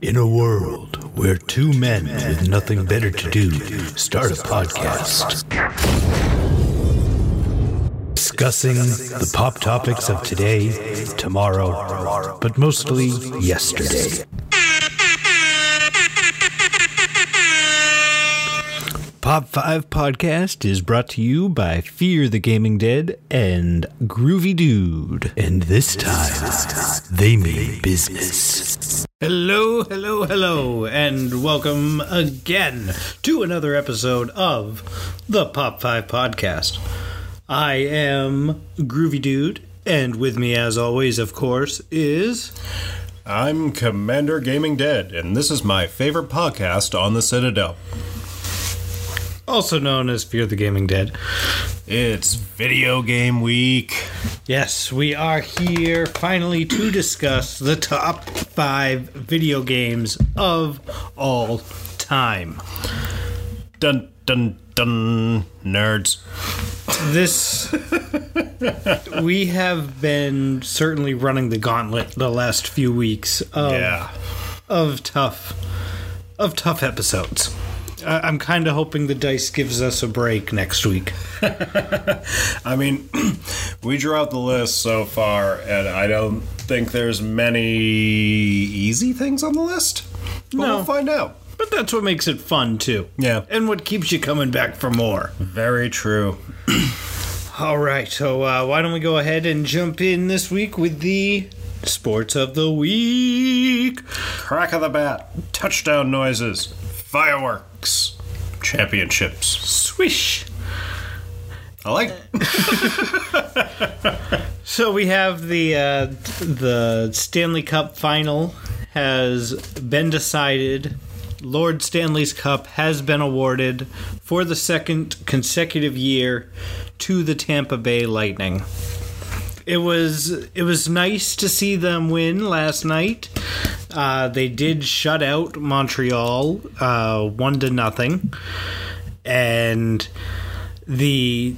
In a world where two men with nothing better to do start a podcast discussing the pop topics of today, tomorrow, but mostly yesterday. Pop 5 Podcast is brought to you by Fear the Gaming Dead and Groovy Dude. And this time, they mean business. Hello, hello, hello, and welcome again to another episode of the Pop 5 Podcast. I am Groovy Dude, and with me, as always, of course, is. I'm Commander Gaming Dead, and this is my favorite podcast on the Citadel. Also known as Fear the Gaming Dead. It's video game week. Yes, we are here finally to discuss the top five video games of all time. Dun dun dun, nerds. This. we have been certainly running the gauntlet the last few weeks of, Yeah. of tough of tough episodes. I- I'm kind of hoping the dice gives us a break next week. I mean, we drew out the list so far, and I don't think there's many easy things on the list. But No. we'll find out. But that's what makes it fun too. Yeah. And what keeps you coming back for more. Very true. All right, so uh, why don't we go ahead and jump in this week with the sports of the week? Crack of the bat, touchdown noises, fireworks, championships. Swish. I like. So we have the uh, the Stanley Cup final has been decided. Lord Stanley's Cup has been awarded for the second consecutive year to the Tampa Bay Lightning. It was it was nice to see them win last night. Uh, they did shut out Montreal uh, one to nothing, and the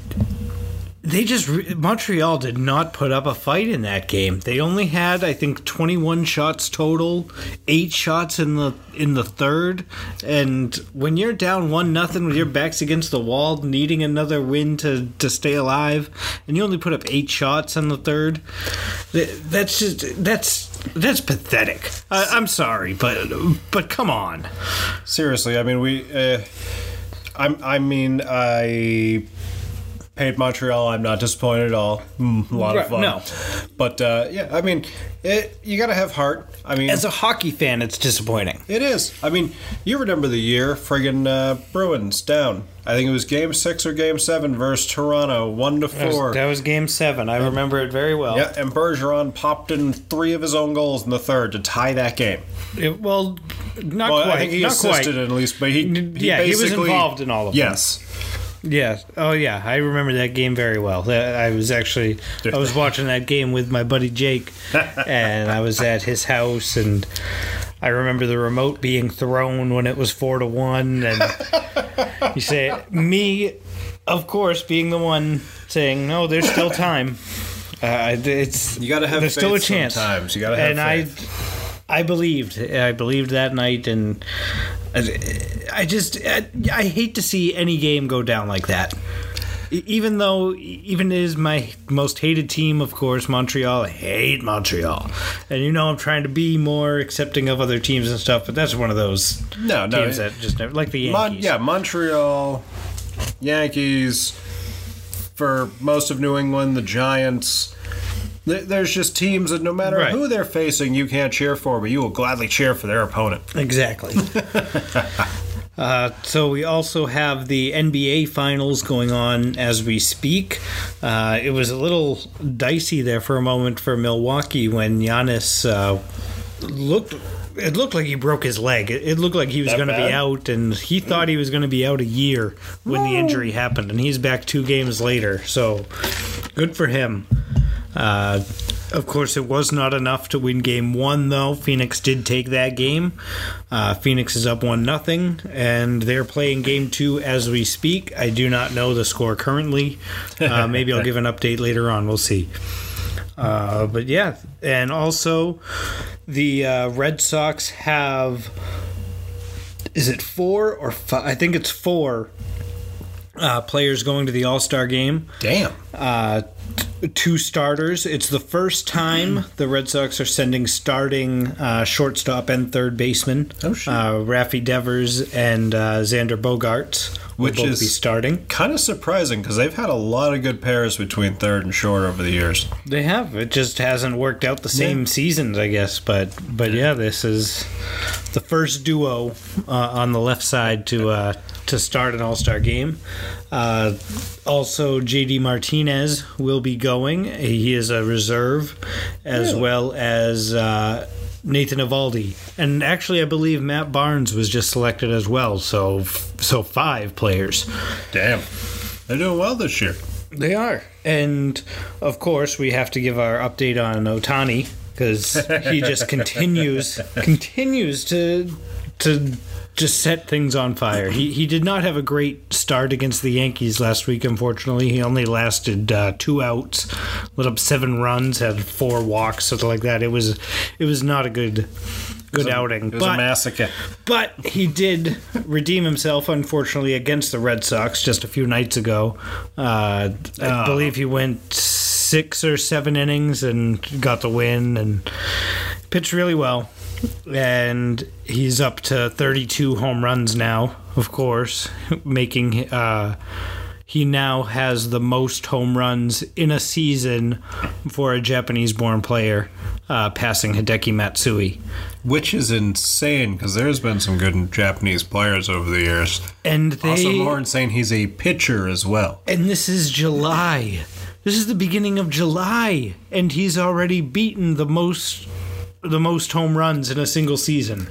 they just re- Montreal did not put up a fight in that game. They only had I think 21 shots total, 8 shots in the in the third, and when you're down 1 nothing with your backs against the wall needing another win to to stay alive and you only put up 8 shots in the third, that's just that's that's pathetic. I, I'm sorry, but but come on. Seriously, I mean, we. Uh, I'm. I mean, I paid Montreal. I'm not disappointed at all. Mm, a lot Right, of fun. no. but uh, yeah, I mean, it, you got to have heart. I mean, As a hockey fan, it's disappointing. it is. I mean, you remember the year friggin' uh, Bruins down. I think it was Game Six or Game Seven versus Toronto, one to That was, four. that was game seven. I remember it very well. yeah, and Bergeron popped in three of his own goals in the third to tie that game. It- well, not Well, quite. I think he not assisted quite. at least, but he, he yeah, he was involved in all of them. Yes. Yeah. Oh, yeah. I remember that game very well. I was actually I was watching that game with my buddy Jake, and I was at his house, and I remember the remote being thrown when it was four to one, and you say me, of course, being the one saying no, there's still time. Uh, it's You gotta have there's still a chance. sometimes. You gotta have and faith. I, I believed. I believed that night, and I, just I, I hate to see any game go down like that. Even though, even it is my most hated team, of course, Montreal. I hate Montreal, and you know I'm trying to be more accepting of other teams and stuff. But that's one of those No, no. teams that just never, like the Mon- Yankees. yeah, Montreal, Yankees, for most of New England, the Giants. Th- There's just teams that no matter Right. who they're facing, you can't cheer for, but you will gladly cheer for their opponent. Exactly. uh, so we also have the NBA finals going on as we speak. Uh, it was a little dicey there for a moment for Milwaukee when Giannis uh, looked. It looked like he broke his leg. It, it looked like he was going to be out, and he thought he was going to be out a year when the injury happened, and he's back two games later. So, good for him. Uh, of course, it was not enough to win game one, though. Phoenix did take that game. Uh, Phoenix is up 1 nothing, and they're playing game two as we speak. I do not know the score currently. Uh, maybe I'll give an update later on. We'll see. Uh, but yeah, and also the uh, Red Sox have is it four or five? I think it's four uh, players going to the All Star game. Damn. Uh, two starters. It's the first time the Red Sox are sending starting uh, shortstop and third baseman. Oh, shit. Uh, Raffy Devers and uh, Xander Bogaerts will Which both is- be starting. Kind of surprising because they've had a lot of good pairs between third and short over the years. They have. It just hasn't worked out the same Yeah. seasons, I guess. But but yeah, this is the first duo uh, on the left side to uh, to start an All Star game. Uh, also, JD Martinez will be going. He is a reserve, as Really? well as. Uh, Nathan Eovaldi, and actually, I believe Matt Barnes was just selected as well. So, so five players. Damn. They're doing well this year. They are. And of course, we have to give our update on Ohtani because he just continues continues to to just set things on fire. He he did not have a great start against the Yankees last week. Unfortunately, he only lasted uh, two outs, lit up seven runs, had four walks, something like that. It was it was not a good good outing. It was but a massacre. but he did redeem himself, unfortunately, against the Red Sox just a few nights ago. Uh, I Ah. believe he went six or seven innings and got the win and pitched really well. And he's up to 32 home runs now, of course, making. Uh, he now has the most home runs in a season for a Japanese born player, uh, passing Hideki Matsui. Which is insane because there's been some good Japanese players over the years. And they Also, more insane, he's a pitcher as well. And this is July. This is the beginning of July, and he's already beaten the most the most home runs in a single season.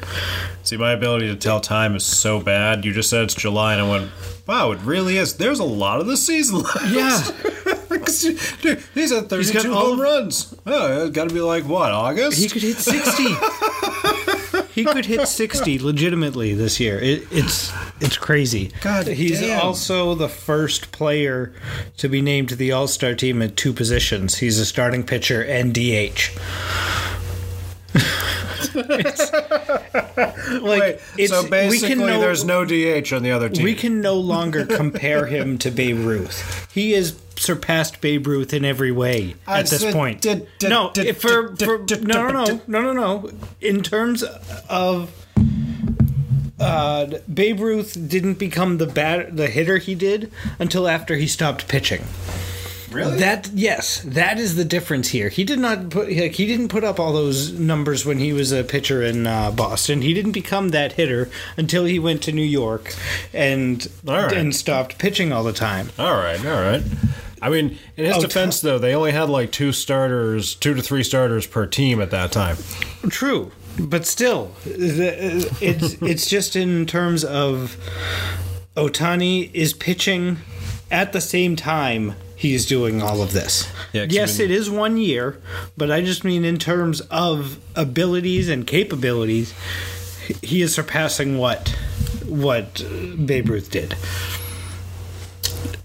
See, my ability to tell time is so bad. You just said it's July, and I went, wow, it really is. There's a lot of the season left. Yeah. Dude, he's at 32 got home of- runs. Oh, it's got to be like, what, August? He could hit 60. he could hit 60 legitimately this year. It, it's it's crazy. God He's damn. also the first player to be named to the All-Star team at two positions. He's a starting pitcher and DH. It's- like Wait, it's, so we basically, can no, there's no DH on the other team. we can no longer compare him to Babe Ruth. He has surpassed Babe Ruth in every way at this point. did- did- no, did- for, for no, no, no, no, no, no. In terms of uh, Babe Ruth didn't become the bat, the hitter he did until after he stopped pitching. Really? That yes, that is the difference here. He did not put like he didn't put up all those numbers when he was a pitcher in uh, Boston. He didn't become that hitter until he went to New York and right. and stopped pitching all the time. all right, all right. I mean, in his Oh, defense, though, they only had like two starters, two to three starters per team at that time. True, but still, it's it's just in terms of Ohtani is pitching at the same time he's doing all of this. Yeah, 'cause yes, it is one year, but I just mean in terms of abilities and capabilities, he is surpassing what what uh, Babe Ruth did.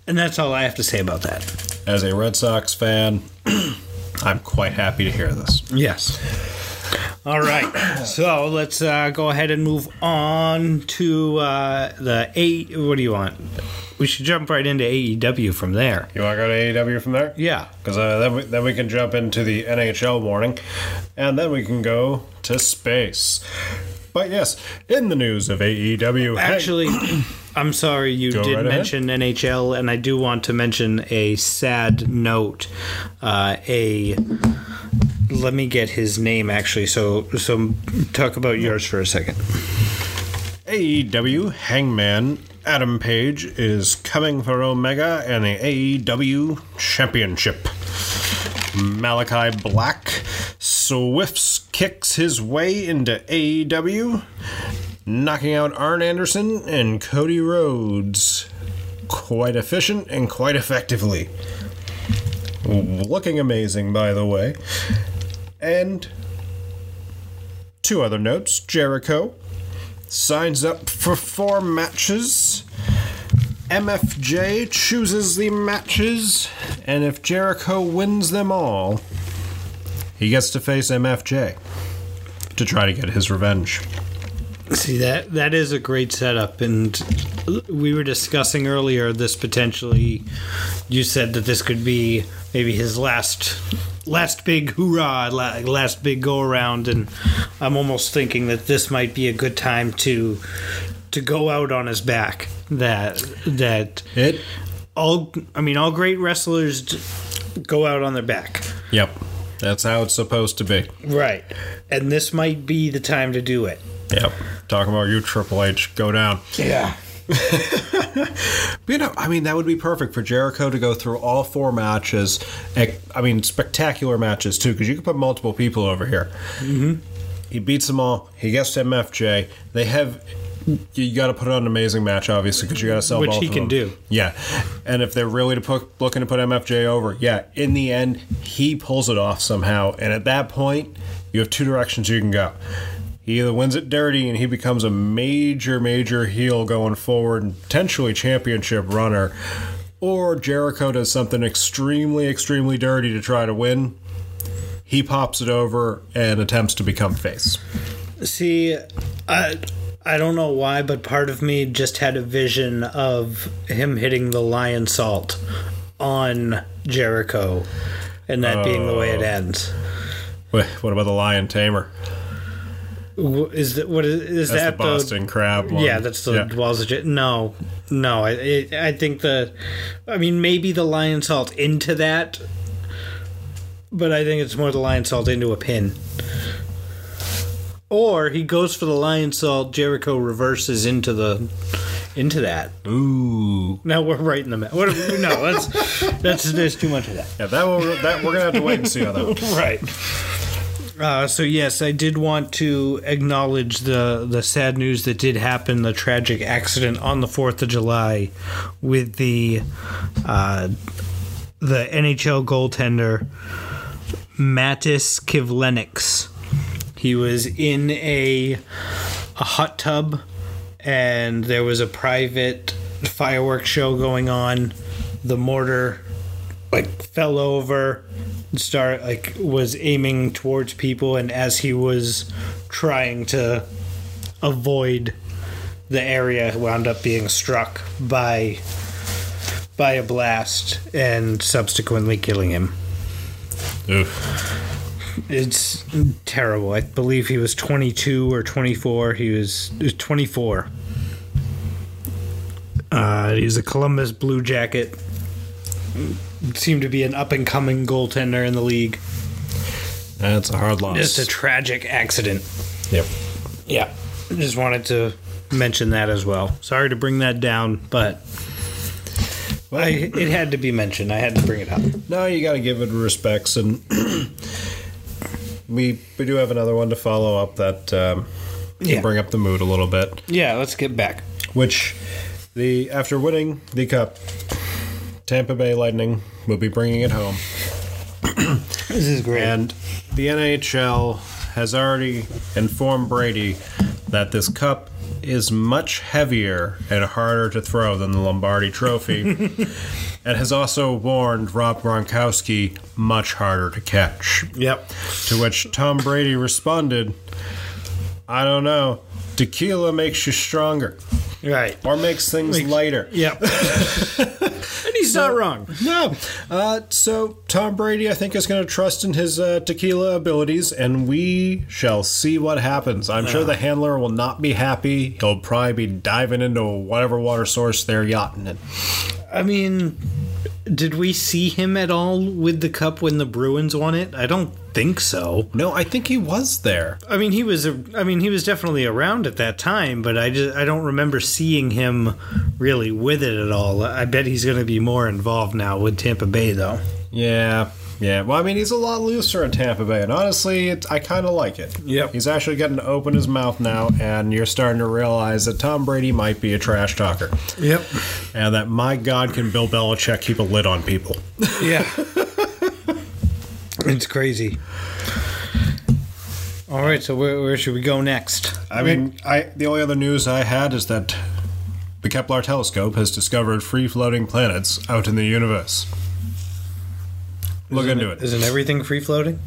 And that's all I have to say about that. As a Red Sox fan, I'm quite happy to hear this. Yes. All right. So let's uh, go ahead and move on to uh, the eight. What do you want? We should jump right into AEW from there. You want to go to AEW from there? Yeah. Because uh, then, we, then we can jump into the NHL warning, and then we can go to space. But yes, in the news of AEW, hey- Actually, I'm sorry you Go did right ahead. mention NHL, and I do want to mention a sad note. Uh, a let me get his name actually. So so talk about yours for a second. AEW Hangman Adam Page is coming for Omega and the AEW Championship. Malakai Black swifts kicks his way into AEW, knocking out Arn Anderson and Cody Rhodes. Quite efficient and quite effectively. Looking amazing, by the way. And two other notes Jericho signs up for four matches. MFJ chooses the matches, and if Jericho wins them all, he gets to face MFJ to try to get his revenge. See that that is a great setup, and we were discussing earlier this potentially. You said that this could be maybe his last last big hoorah, last big go around, and I'm almost thinking that this might be a good time to to go out on his back. That that It. all I mean, all great wrestlers go out on their back. Yep. That's how it's supposed to be. Right. And this might be the time to do it. Yep. Talking about you, Triple H, go down. Yeah. You know, I mean, that would be perfect for Jericho to go through all four matches. I mean, spectacular matches too, because you can put multiple people over here. Mm-hmm. He beats them all. He gets to MFJ. They have. You got to put on an amazing match, obviously, because you got to sell Which both he can them. do. Yeah, and if they're really to put, looking to put MFJ over, yeah, in the end, he pulls it off somehow. And at that point, you have two directions you can go. He either wins it dirty and he becomes a major, major heel going forward and potentially championship runner, or Jericho does something extremely, extremely dirty to try to win. He pops it over and attempts to become face. See, I I don't know why, but part of me just had a vision of him hitting the Lionsault on Jericho, and that being the way it oh. ends. What about the Lion Tamer? Is that what is, is That's that the Boston Crab one. Yeah, that's the Yeah. Walls of J- No, no. I I think the, I mean, maybe the Lionsault into that, but I think it's more the Lionsault into a pin. Or he goes for the Lionsault. Jericho reverses into the, into that. Ooh. Now we're right in the middle. What? No, that's that's there's too much of that. Yeah, that, will, that we're gonna have to wait and see how that. Works. Right. Uh, so yes, I did want to acknowledge the the sad news that did happen, the tragic accident on the Fourth of July, with the uh, the NHL goaltender Matiss Kivlenieks. He was in a a hot tub, and there was a private fireworks show going on. The mortar like fell over and start like was aiming towards people and as he was trying to avoid the area wound up being struck by by a blast and subsequently killing him. Oof. it's terrible. I believe he was 22 or 24 he was, 24 uh, he's a columbus blue jacket seemed to be an up and coming goaltender in the league That's a hard loss. just a tragic accident yep. yeah just wanted to mention that as well sorry to bring that down but I, it had to be mentioned i had to bring it up No, you got to give it respects, and we we do have another one to follow up that um, can Yeah. bring up the mood a little bit. yeah let's get back Which the after winning the cup, Tampa Bay Lightning will be bringing it home, this is great and the NHL has already informed Brady that this cup is much heavier and harder to throw than the Lombardi Trophy, and has also warned Rob Gronkowski much harder to catch. yep To which Tom Brady responded, I don't know. Tequila makes you stronger right or makes things lighter. yep and he's not wrong No. Uh, so Tom Brady, I think, is going to trust in his uh, tequila abilities, and we shall see what happens. I'm sure the handler will not be happy. He'll probably be diving into whatever water source they're yachting in. I mean, did we see him at all with the cup when the Bruins won it? I don't think so. No, I think he was there. I mean, he was. A, I mean, he was definitely around at that time, but I just I don't remember seeing him really with it at all. I bet he's going to be more involved now with Tampa Bay, though. Yeah. Yeah, well, I mean, he's a lot looser in Tampa Bay, and honestly, it, I kind of like it. Yep. He's actually getting to open his mouth now, and you're starting to realize that Tom Brady might be a trash talker. Yep. And that, my God, can Bill Belichick keep a lid on people? Yeah. it's crazy. All right, so where, where should we go next? I mean, I the only other news I had is that the Kepler telescope has discovered free floating planets out in the universe. Look Isn't into it. Isn't everything free floating?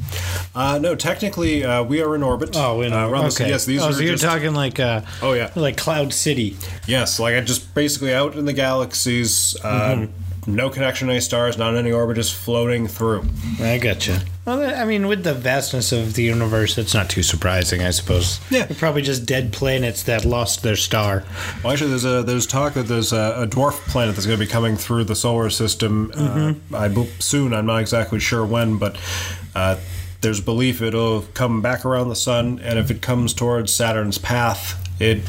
Uh, no, technically, uh, we are in orbit. Oh, in, uh, the- okay. yes, these oh, are so you're just, talking like uh, Oh, yeah. like Cloud City. yes, like I just basically out in the galaxies. Uh, Mm-hmm. No connection to any stars, not in any orbit, just floating through. I gotcha. Well, I mean, with the vastness of the universe, it's not too surprising, I suppose. Yeah. They're probably just dead planets that lost their star. Well, actually, there's a there's talk that there's a, a dwarf planet that's going to be coming through the solar system Mm-hmm. uh, I soon. I'm not exactly sure when, but uh, there's belief it'll come back around the sun, and if it comes towards Saturn's path, it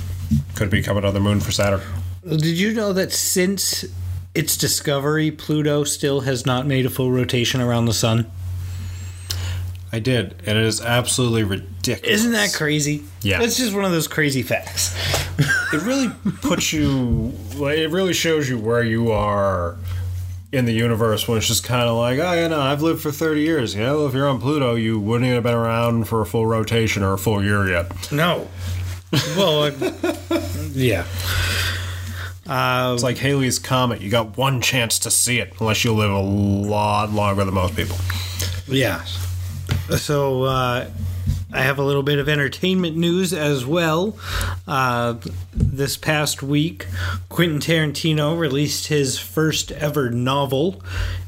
could become another moon for Saturn. Did you know that since its discovery, Pluto still has not made a full rotation around the sun? I did, and it is absolutely ridiculous. Isn't that crazy? Yeah. It's just one of those crazy facts. It really puts you. Like, it really shows you where you are in the universe when it's just kind of like, oh, yeah, no, I've lived for 30 years. You know, if you're on Pluto, you wouldn't even have been around for a full rotation or a full year yet. No. Well, yeah. It's like Halley's Comet. You got one chance to see it, unless you live a lot longer than most people. Yeah. So uh, I have a little bit of entertainment news as well. Uh, this past week, Quentin Tarantino released his first ever novel.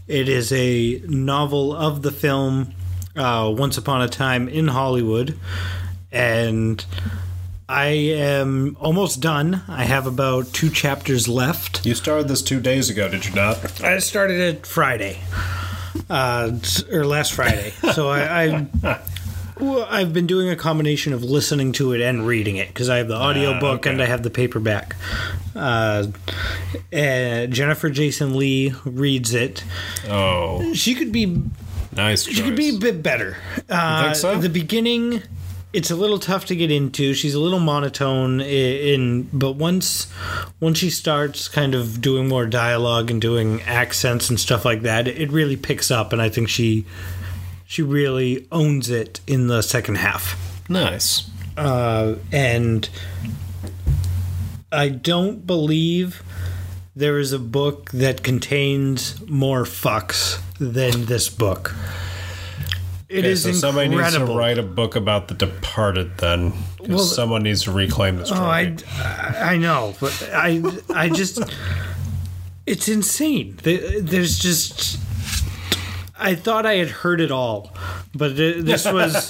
It is a novel of the film uh, Once Upon a Time in Hollywood. And I am almost done. I have about two chapters left. You started this two days ago, did you not? I started it Friday, uh, or last Friday. So I, I well, I've been doing a combination of listening to it and reading it because I have the audiobook okay. and I have the paperback. Uh, Jennifer Jason Leigh reads it. Oh, She could be nice. she could be a bit better. Uh, think so? The beginning, it's a little tough to get into. She's a little monotone in, but once once she starts kind of doing more dialogue and doing accents and stuff like that, it really picks up, and I think she she really owns it in the second half. nice. Uh, and I don't believe there is a book that contains more fucks than this book. It Okay, is so somebody needs to write a book about The Departed then. 'cause Well, someone needs to reclaim this trophy. Oh, I, I know, but I, I just, it's insane. There's just, I thought I had heard it all, but this was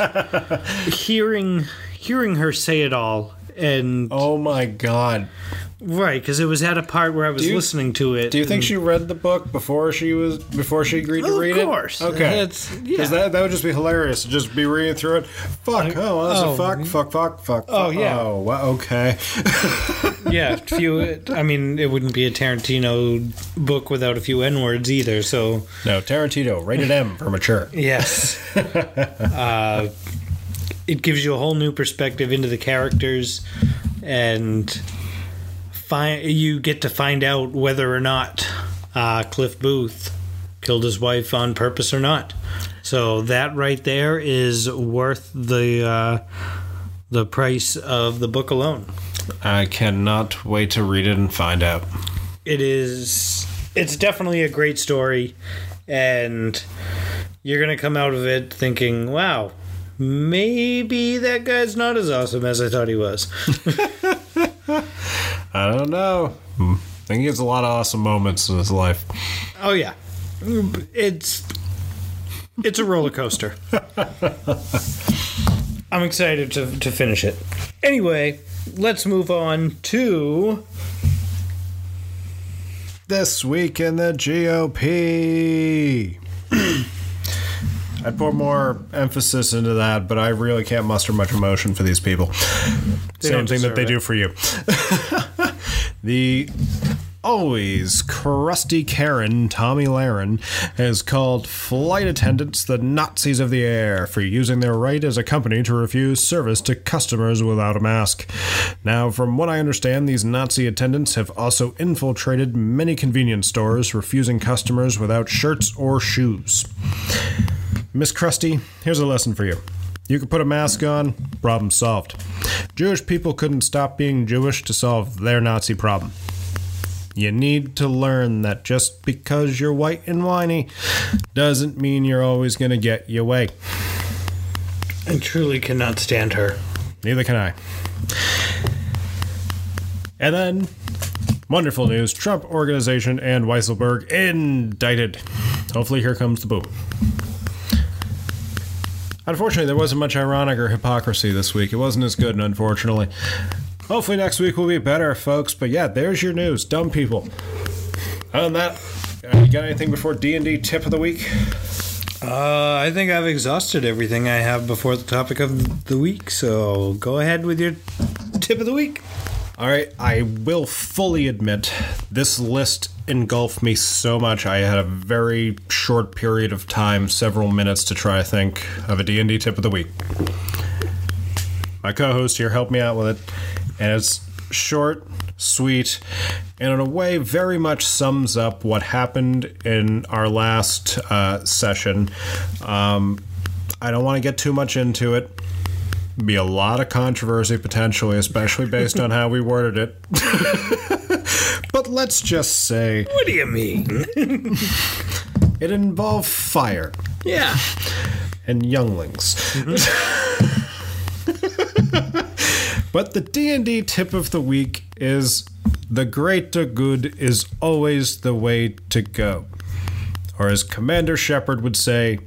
hearing, hearing her say it all, and oh my god. Right because it was at a part where I was you- listening to it. Do you think she read the book before she was before she agreed Well, to read it? of course. it? Okay, It's- yeah. because that, that would just be hilarious. to Just be reading through it. Fuck. Oh, that's oh, a fuck. Fuck. Fuck. Fuck. Oh, fuck. yeah. Oh, okay. yeah, a few. I mean, it wouldn't be a Tarantino book without a few N words either. So no, Tarantino rated M for mature. Yes. uh, it gives you a whole new perspective into the characters, and find you get to find out whether or not uh, Cliff Booth killed his wife on purpose or not. So that right there is worth the uh, the price of the book alone. I cannot wait to read it and find out. it is it's definitely a great story and you're gonna come out of it thinking wow maybe that guy's not as awesome as i thought he was I don't know. I think he has a lot of awesome moments in his life. oh yeah it's it's a roller coaster i'm excited to, to finish it anyway let's move on to This week in the GOP. I'd pour more emphasis into that, but I really can't muster much emotion for these people. Same thing that they deserve do for you. the always crusty Karen, Tomi Lahren, has called flight attendants the Nazis of the air for using their right as a company to refuse service to customers without a mask. Now, from what I understand, these Nazi attendants have also infiltrated many convenience stores, refusing customers without shirts or shoes. Miss Krusty, here's a lesson for you. You could put a mask on, problem solved. Jewish people couldn't stop being Jewish to solve their Nazi problem. You need to learn that just because you're white and whiny doesn't mean you're always going to get your way. I truly cannot stand her. Neither can I. And then, wonderful news Trump Organization and Weisselberg indicted. Hopefully, here comes the boom. Unfortunately, there wasn't much ironic or hypocrisy this week. It wasn't as good, unfortunately. Hopefully, next week will be better, folks. But yeah, there's your news. Dumb people. Other than that, uh, you got anything before D&D tip of the week? Uh, I think I've exhausted everything I have before the topic of the week, so go ahead with your tip of the week. All right, I will fully admit this list engulfed me so much. I had a very short period of time, several minutes to try to think of a D&D tip of the week. My co-host here helped me out with it, and it's short, sweet, and in a way very much sums up what happened in our last uh, session. Um, I don't want to get too much into it be a lot of controversy potentially, especially based on how we worded it. but let's just say What do you mean? it involved fire yeah. and younglings. but the D&D tip of the week is the greater good is always the way to go. Or as Commander Shepard would say,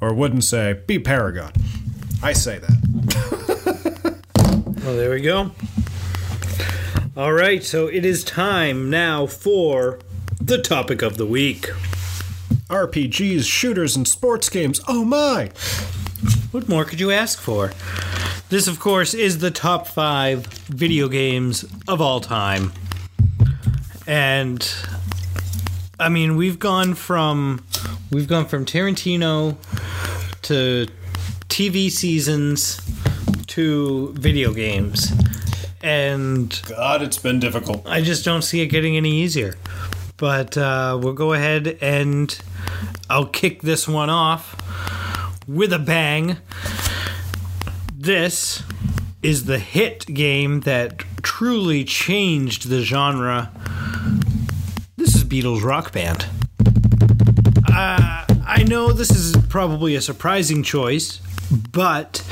or wouldn't say, be Paragon. I say that. Well, there we go. All right, so it is time now for the topic of the week. RPGs, shooters, and sports games. Oh my! What more could you ask for? This, of course, is the top five video games of all time. And I mean, we've gone from we've gone from Tarantino to TV seasons to video games. And God, it's been difficult. I just don't see it getting any easier. But uh, we'll go ahead and I'll kick this one off with a bang. This is the hit game that truly changed the genre. This is Beatles Rock Band. Uh, I know this is probably a surprising choice, but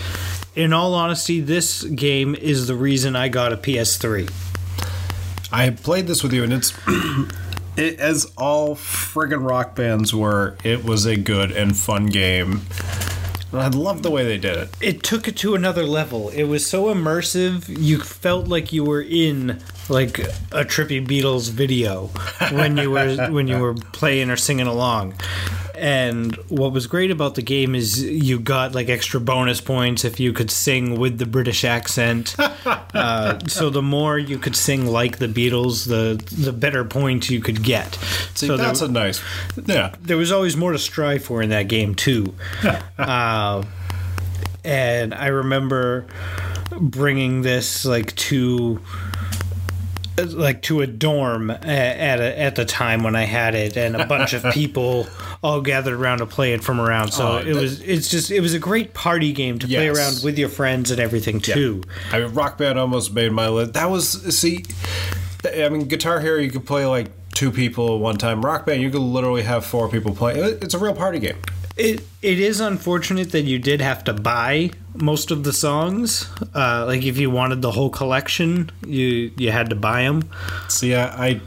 in all honesty, this game is the reason I got a PS3. I played this with you, and it's it, as all friggin' rock bands were. It was a good and fun game. And I love the way they did it. it took it to another level. It was so immersive. You felt like you were in like a trippy Beatles video when you were when you were playing or singing along. And what was great about the game is you got like extra bonus points if you could sing with the British accent. uh, so the more you could sing like the Beatles, the the better points you could get. See, so that's there, a nice. Yeah. there was always more to strive for in that game too. uh, and I remember bringing this like to like to a dorm at a, at the time when I had it, and a bunch of people all gathered around to play it from around. So Oh, it was it's just it was a great party game to play around with your friends and everything too. I mean, Rock Band almost made my list. That was see. I mean, Guitar Hero, you could play like two people at one time. Rock Band, you could literally have four people play. It's a real party game. It it is unfortunate that you did have to buy most of the songs. Uh, like if you wanted the whole collection, you you had to buy them. See, I I,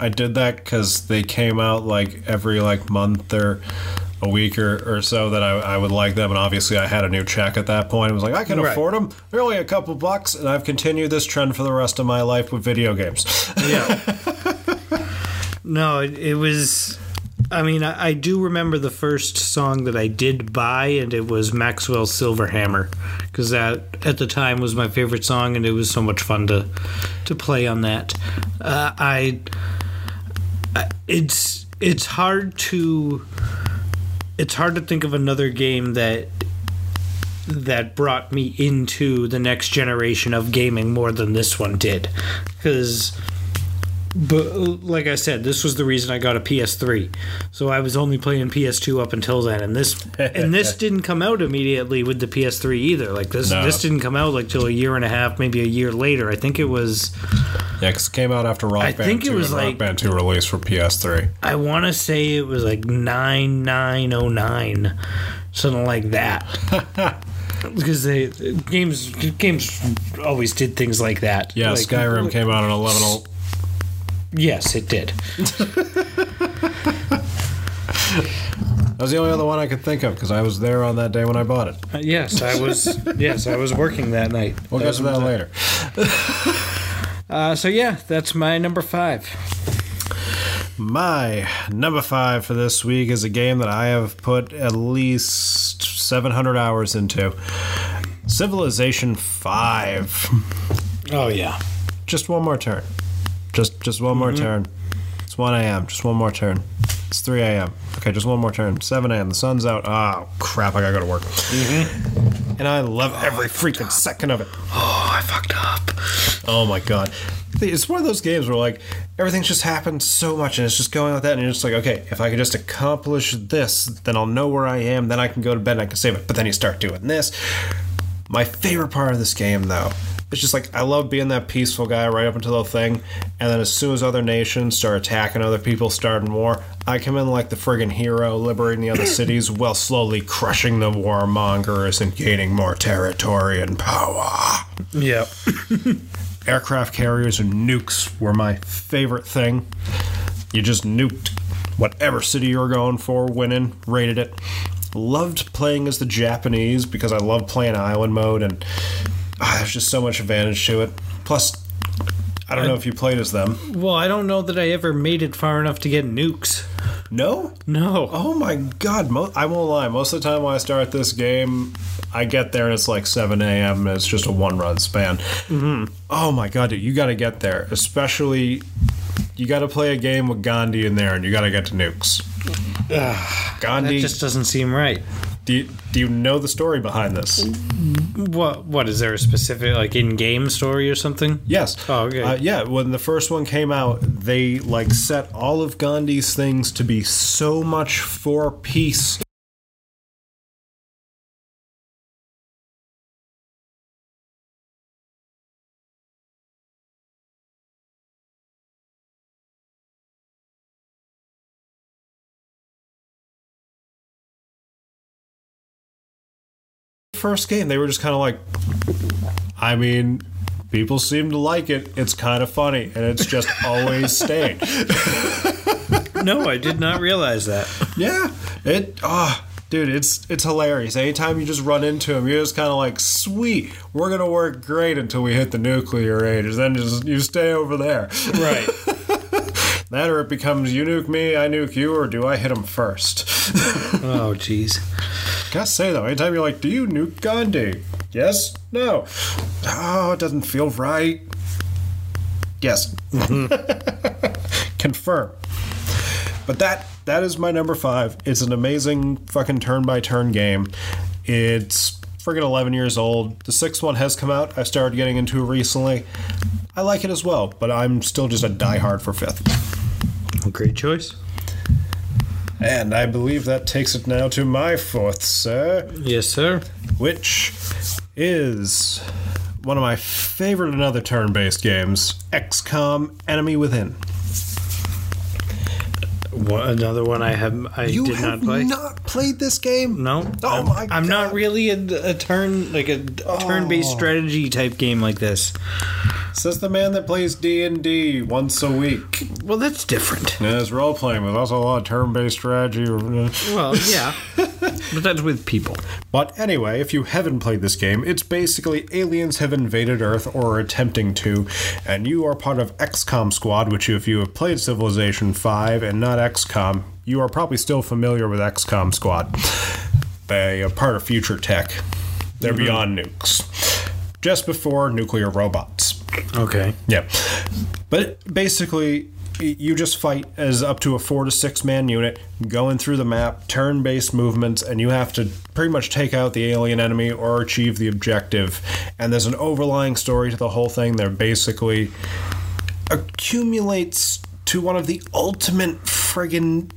I did that because they came out like every like month or a week or, or so that I, I would like them, and obviously I had a new check at that point. I was like, I can Right. afford them. They're only a couple bucks, and I've continued this trend for the rest of my life with video games. Yeah. no, it, it was. I mean, I, I do remember the first song that I did buy, and it was Maxwell's Silverhammer, because that at the time was my favorite song, and it was so much fun to to play on that. Uh, I, I, it's it's hard to it's hard to think of another game that that brought me into the next generation of gaming more than this one did because but uh, like I said, this was the reason I got a PS3. So I was only playing PS2 up until then, and this and this didn't come out immediately with the PS3 either. Like this, No. this didn't come out like till a year and a half, maybe a year later. I think it was, Yeah, because it came out after Rock I Band think it 2 was and Rock Band 2 released for PS3. I want to say it was like 9909, something like that. because they games games always did things like that. Yeah, Like- Skyrim came out on 11. Yes, it did. That was the only other one I could think of because I was there on that day when I bought it. Uh, yes, I was. yes, I was working that night. We'll get to that later. Uh, so yeah, that's my number five. My number five for this week is a game that I have put at least 700 hours into Civilization 5. Oh yeah. Just one more turn. Just just one more mm-hmm. turn. It's 1 a.m. Just one more turn. It's 3 a.m. Okay, just one more turn. 7 a.m. The sun's out. Oh, crap. I gotta go to work. Mm-hmm. And I love every freaking second of it. Oh, I fucked up. Oh my god. It's one of those games where like everything's just happened so much and it's just going like that and you're just like, okay, if I could just accomplish this, then I'll know where I am, then I can go to bed and I can save it. But then you start doing this. My favorite part of this game though, it's just like I love being that peaceful guy right up until the thing, and then as soon as other nations start attacking other people, starting war, I come in like the friggin' hero, liberating the other cities while slowly crushing the warmongers and gaining more territory and power Yep. aircraft carriers and nukes were my favorite thing. You just nuked whatever city you were going for, winning, rated it. Loved playing as the Japanese because I love playing island mode, and ah, there's just so much advantage to it. Plus, I don't know if you played as them. Well, I don't know that I ever made it far enough to get nukes. No? No. Oh my god, mo- I won't lie. Most of the time when I start this game, I get there and it's like 7 a.m. and it's just a one run span. Mm-hmm. Oh my god, dude, you got to get there. Especially, you got to play a game with Gandhi in there and you got to get to nukes. That Gandhi, just doesn't seem right. Do, you, do you know the story behind this? What? What is there a specific like in-game story or something? Yes. Oh, okay. Uh, yeah, when the first one came out, they like set all of Gandhi's things to be so much for peace. First game, they were just kind of like, I mean, people seem to like it. It's kind of funny, and it's just always staying. No, I did not realize that. Yeah, it. Ah, dude, it's it's hilarious. Anytime you just run into him, you're just kind of like, sweet, we're gonna work great until we hit the nuclear age. And then just you stay over there. Right. That or it becomes you nuke me, I nuke you, or do I hit him first? Oh, jeez. Gotta say though, anytime you're like, do you nuke Gandhi? Yes, no. Oh, it doesn't feel right. Yes. Confirm. But that that is my number five. It's an amazing fucking turn by turn game. It's friggin' 11 years old. The sixth one has come out. I started getting into it recently. I like it as well, but I'm still just a diehard for fifth. Great choice. And I believe that takes it now to my fourth, sir. Yes, sir. which is one of my favorite another turn-based games, XCOM: Enemy Within. One, another one I have I You did have not play. not played this game? no. Oh I'm, my God. I'm not really a, a turn like a turn-based Oh. strategy type game like this. Says the man that plays D&D once a week. Well, that's different. Yeah, it's role-playing, but also a lot of turn-based strategy. Well, yeah, but that's with people. But anyway, if you haven't played this game, it's basically aliens have invaded Earth or are attempting to, and you are part of XCOM Squad, which if you have played Civilization 5 and not XCOM, you are probably still familiar with XCOM Squad. They are part of Future Tech. They're mm-hmm. beyond nukes. Just before nuclear robots. Okay. Yeah. But basically, you just fight as up to a four to six man unit, going through the map, turn based movements, and you have to pretty much take out the alien enemy or achieve the objective. And there's an overlying story to the whole thing that basically accumulates to one of the ultimate friggin'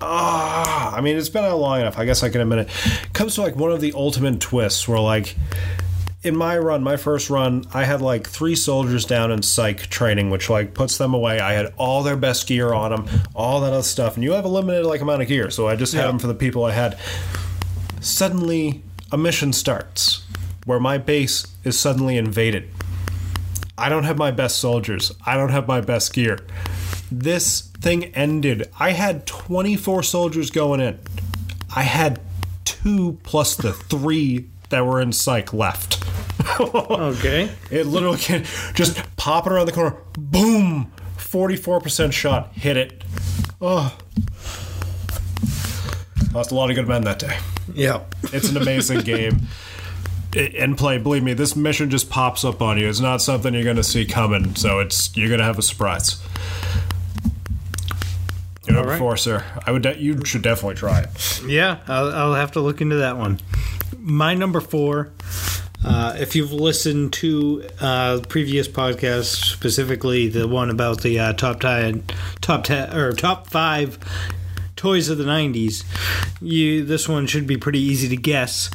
Ah, I mean, it's been out long enough. I guess I can admit it. Comes to like one of the ultimate twists where, like, in my run, my first run, I had like three soldiers down in psych training, which like puts them away. I had all their best gear on them, all that other stuff, and you have a limited like amount of gear, so I just had Yeah. them for the people I had. Suddenly, a mission starts where my base is suddenly invaded. I don't have my best soldiers. I don't have my best gear. This thing ended. I had 24 soldiers going in. I had two plus the three that were in psych left. Okay. It literally can just popping around the corner. Boom! 44% shot. Hit it. Oh. Lost a lot of good men that day. Yeah. It's an amazing game. I- And play, believe me, this mission just pops up on you. It's not something you're going to see coming, so it's you're going to have a surprise. Your number right. four, sir. I would. De- you should definitely try it. Yeah, I'll, I'll have to look into that one. My number four. Uh, if you've listened to uh, previous podcasts, specifically the one about the uh, top ten, top ten or top five toys of the '90s, you this one should be pretty easy to guess.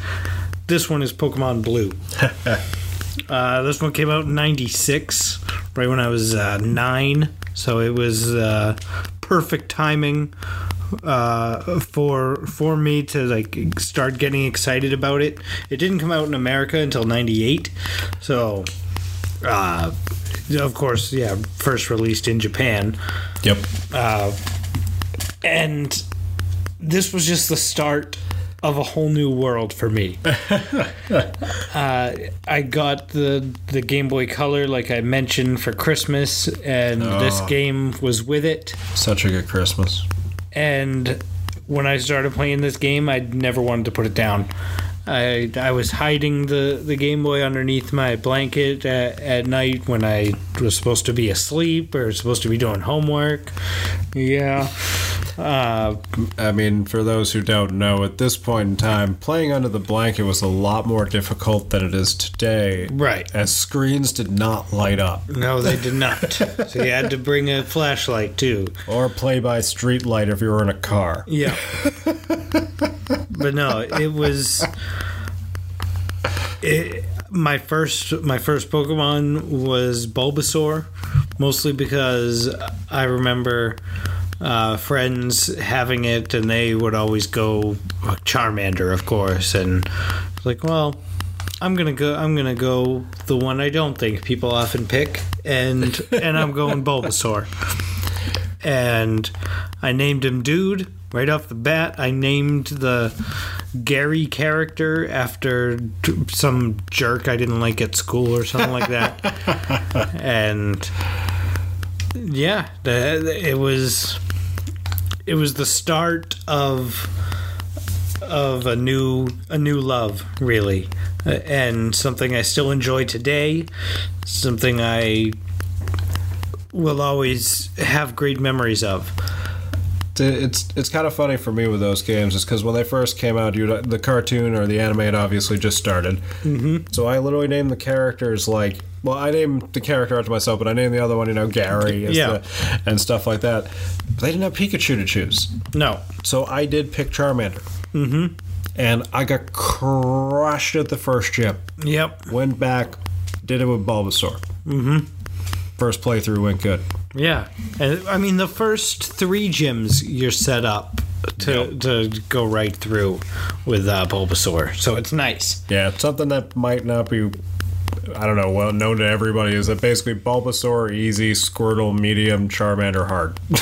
This one is Pokemon Blue. uh, this one came out in '96, right when I was uh, nine, so it was uh, perfect timing uh, for for me to like start getting excited about it. It didn't come out in America until '98, so uh, of course, yeah, first released in Japan, Yep. and this was just the start of a whole new world for me. uh, I got the the Game Boy Color, like I mentioned, for Christmas, and this game was with it. Such a good Christmas. And when I started playing this game, I never wanted to put it down. I I was hiding the, the Game Boy underneath my blanket at, at night when I was supposed to be asleep or supposed to be doing homework. Yeah. Uh, I mean, for those who don't know, at this point in time, playing under the blanket was a lot more difficult than it is today. right. As screens did not light up, No, they did not. so you had to bring a flashlight too. or play by street light if you were in a car. Yeah. but no, it was it, my first my first Pokemon was Bulbasaur, mostly because I remember uh, friends having it, and they would always go Charmander, of course, and like, well, I'm gonna go. I'm gonna go the one I don't think people often pick, and and I'm going Bulbasaur. And I named him Dude right off the bat. I named the Gary character after some jerk I didn't like at school or something like that. and yeah, the, it was it was the start of of a new a new love really. Uh, and something i still enjoy today. Something i will always have great memories of It's it's kind of funny for me with those games, is because when they first came out, you the cartoon or the anime had obviously just started. Mm-hmm. So I literally named the characters like, well, I named the character after myself, but I named the other one, you know, Gary, Yeah. the, and stuff like that. But they didn't have Pikachu to choose, no so I did pick Charmander. Mm-hmm. And I got crushed at the first gym. yep Went back, did it with Bulbasaur. Mm-hmm. First playthrough went good. yeah and i mean the first three gyms you're set up to to go right through with uh, bulbasaur so it's nice Yeah, something that might not be, I don't know, well known to everybody is that basically Bulbasaur, easy, Squirtle, medium, Charmander, hard.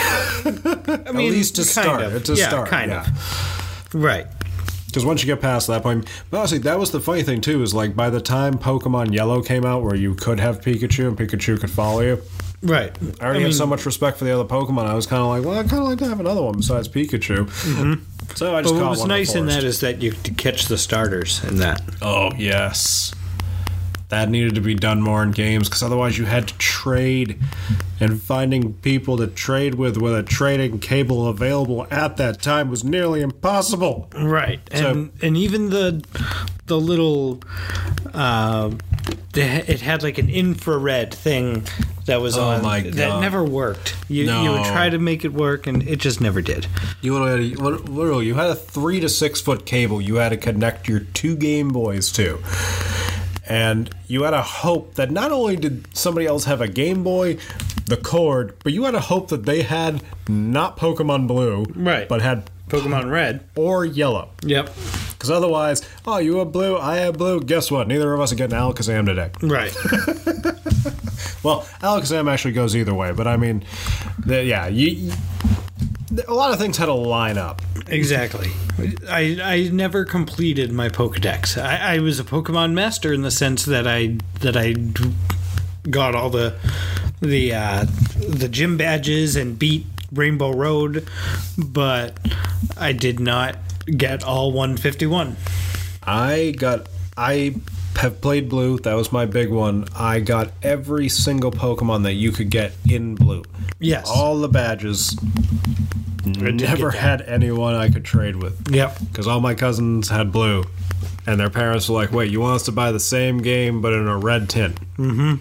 i mean At least to start. of. It's a yeah, start. kind yeah. of right Because once you get past that point, but honestly, that was the funny thing too. Is like by the time Pokemon Yellow came out, where you could have Pikachu and Pikachu could follow you. right I already have so much respect for the other Pokemon. I was kind of like, well, I kind of like to have another one besides Pikachu. Mm-hmm. So I just But what was nice in that is that you could catch the starters in that. Oh yes, that needed to be done more in games because otherwise you had to trade, and finding people to trade with with a trading cable available at that time was nearly impossible. Right, and and even the the little uh, the, it had like an infrared thing that was Oh on my that never worked. You you would try to make it work, and it just never did. You literally, literally you had a three to six foot cable you had to connect your two Game Boys to. And you had a hope that not only did somebody else have a Game Boy, the cord, but you had a hope that they had not Pokemon Blue, Right. but had Pokemon Red. or Yellow. Yep. Because otherwise, oh, you have blue, I have blue. Guess what? Neither of us are getting Alakazam today. Right. Well, Alakazam actually goes either way, but I mean, the, yeah, you, you- a lot of things had to line up. exactly. I I never completed my Pokedex. I, I was a Pokemon master in the sense that I that I got all the the uh, the gym badges and beat Rainbow Road, but I did not get all 151. I got, I have played blue. That was my big one. I got every single Pokemon that you could get in blue. Yes. All the badges. did Never had anyone I could trade with. Yep. because all my cousins had blue, and their parents were like, "Wait, you want us to buy the same game but in a red tint?" Mm-hmm.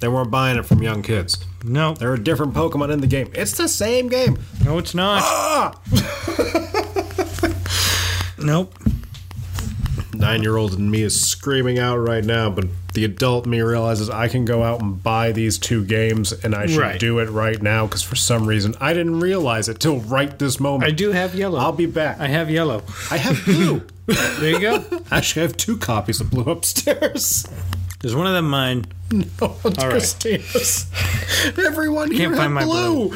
They weren't buying it from young kids. No. There are different Pokemon in the game. It's the same game. No, it's not. Ah! Nope. Nine-year-old in me is screaming out right now, but the adult me realizes I can go out and buy these two games, and I should Right. do it right now because for some reason I didn't realize it till right this moment. I do have yellow. I'll be back. I have yellow. I have blue. There you go. Actually, I have two copies of blue upstairs. There's one of them mine. No one's All right. Christina's. Everyone here Can't had find my blue.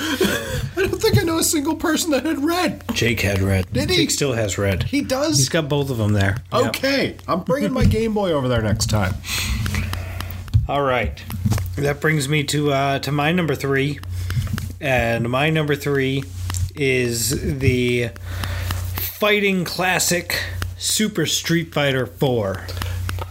I don't think I know a single person that had red. Jake had red. Did he? Jake still has red. He does. He's got both of them there. Yep. okay, I'm bringing my Game Boy over there next time. All right. That brings me to uh, to my number three, and my number three is the fighting classic Super Street Fighter Four.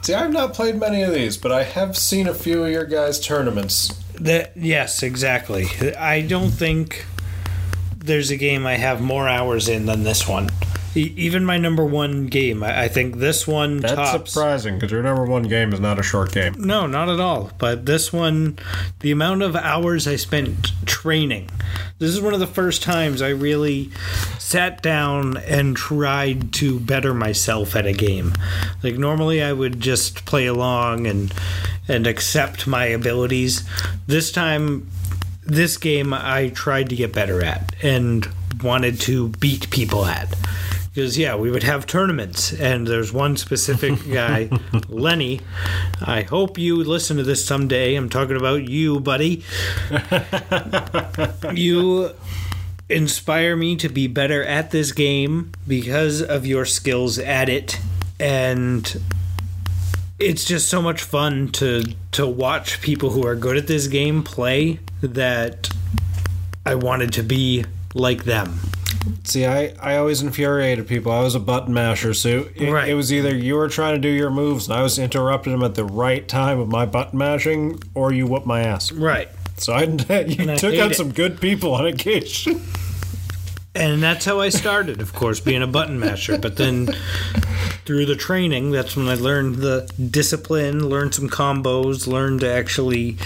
See, I've not played many of these, but I have seen a few of your guys' tournaments. That yes, exactly. I don't think there's a game I have more hours in than this one. E- even my number one game, I, I think this one That's tops. surprising because your number one game is not a short game. No, not at all. But this one, the amount of hours I spent training, this is one of the first times I really sat down and tried to better myself at a game. Like normally I would just play along and and accept my abilities. This time this game I tried to get better at and wanted to beat people at. Because yeah, we would have tournaments, and there's one specific guy, Lenny. I hope you listen to this someday. I'm talking about you, buddy. you inspire me to be better at this game because of your skills at it, and it's just so much fun to to watch people who are good at this game play that I wanted to be like them. See, I, I always infuriated people. I was a button masher, so it, Right. it was either you were trying to do your moves and I was interrupting them at the right time with my button mashing, or you whooped my ass. Right. So I, you I took out it. some good people on a occasion. And that's how I started, of course, being a button masher. But then through the training, that's when I learned the discipline, learned some combos, learned to actually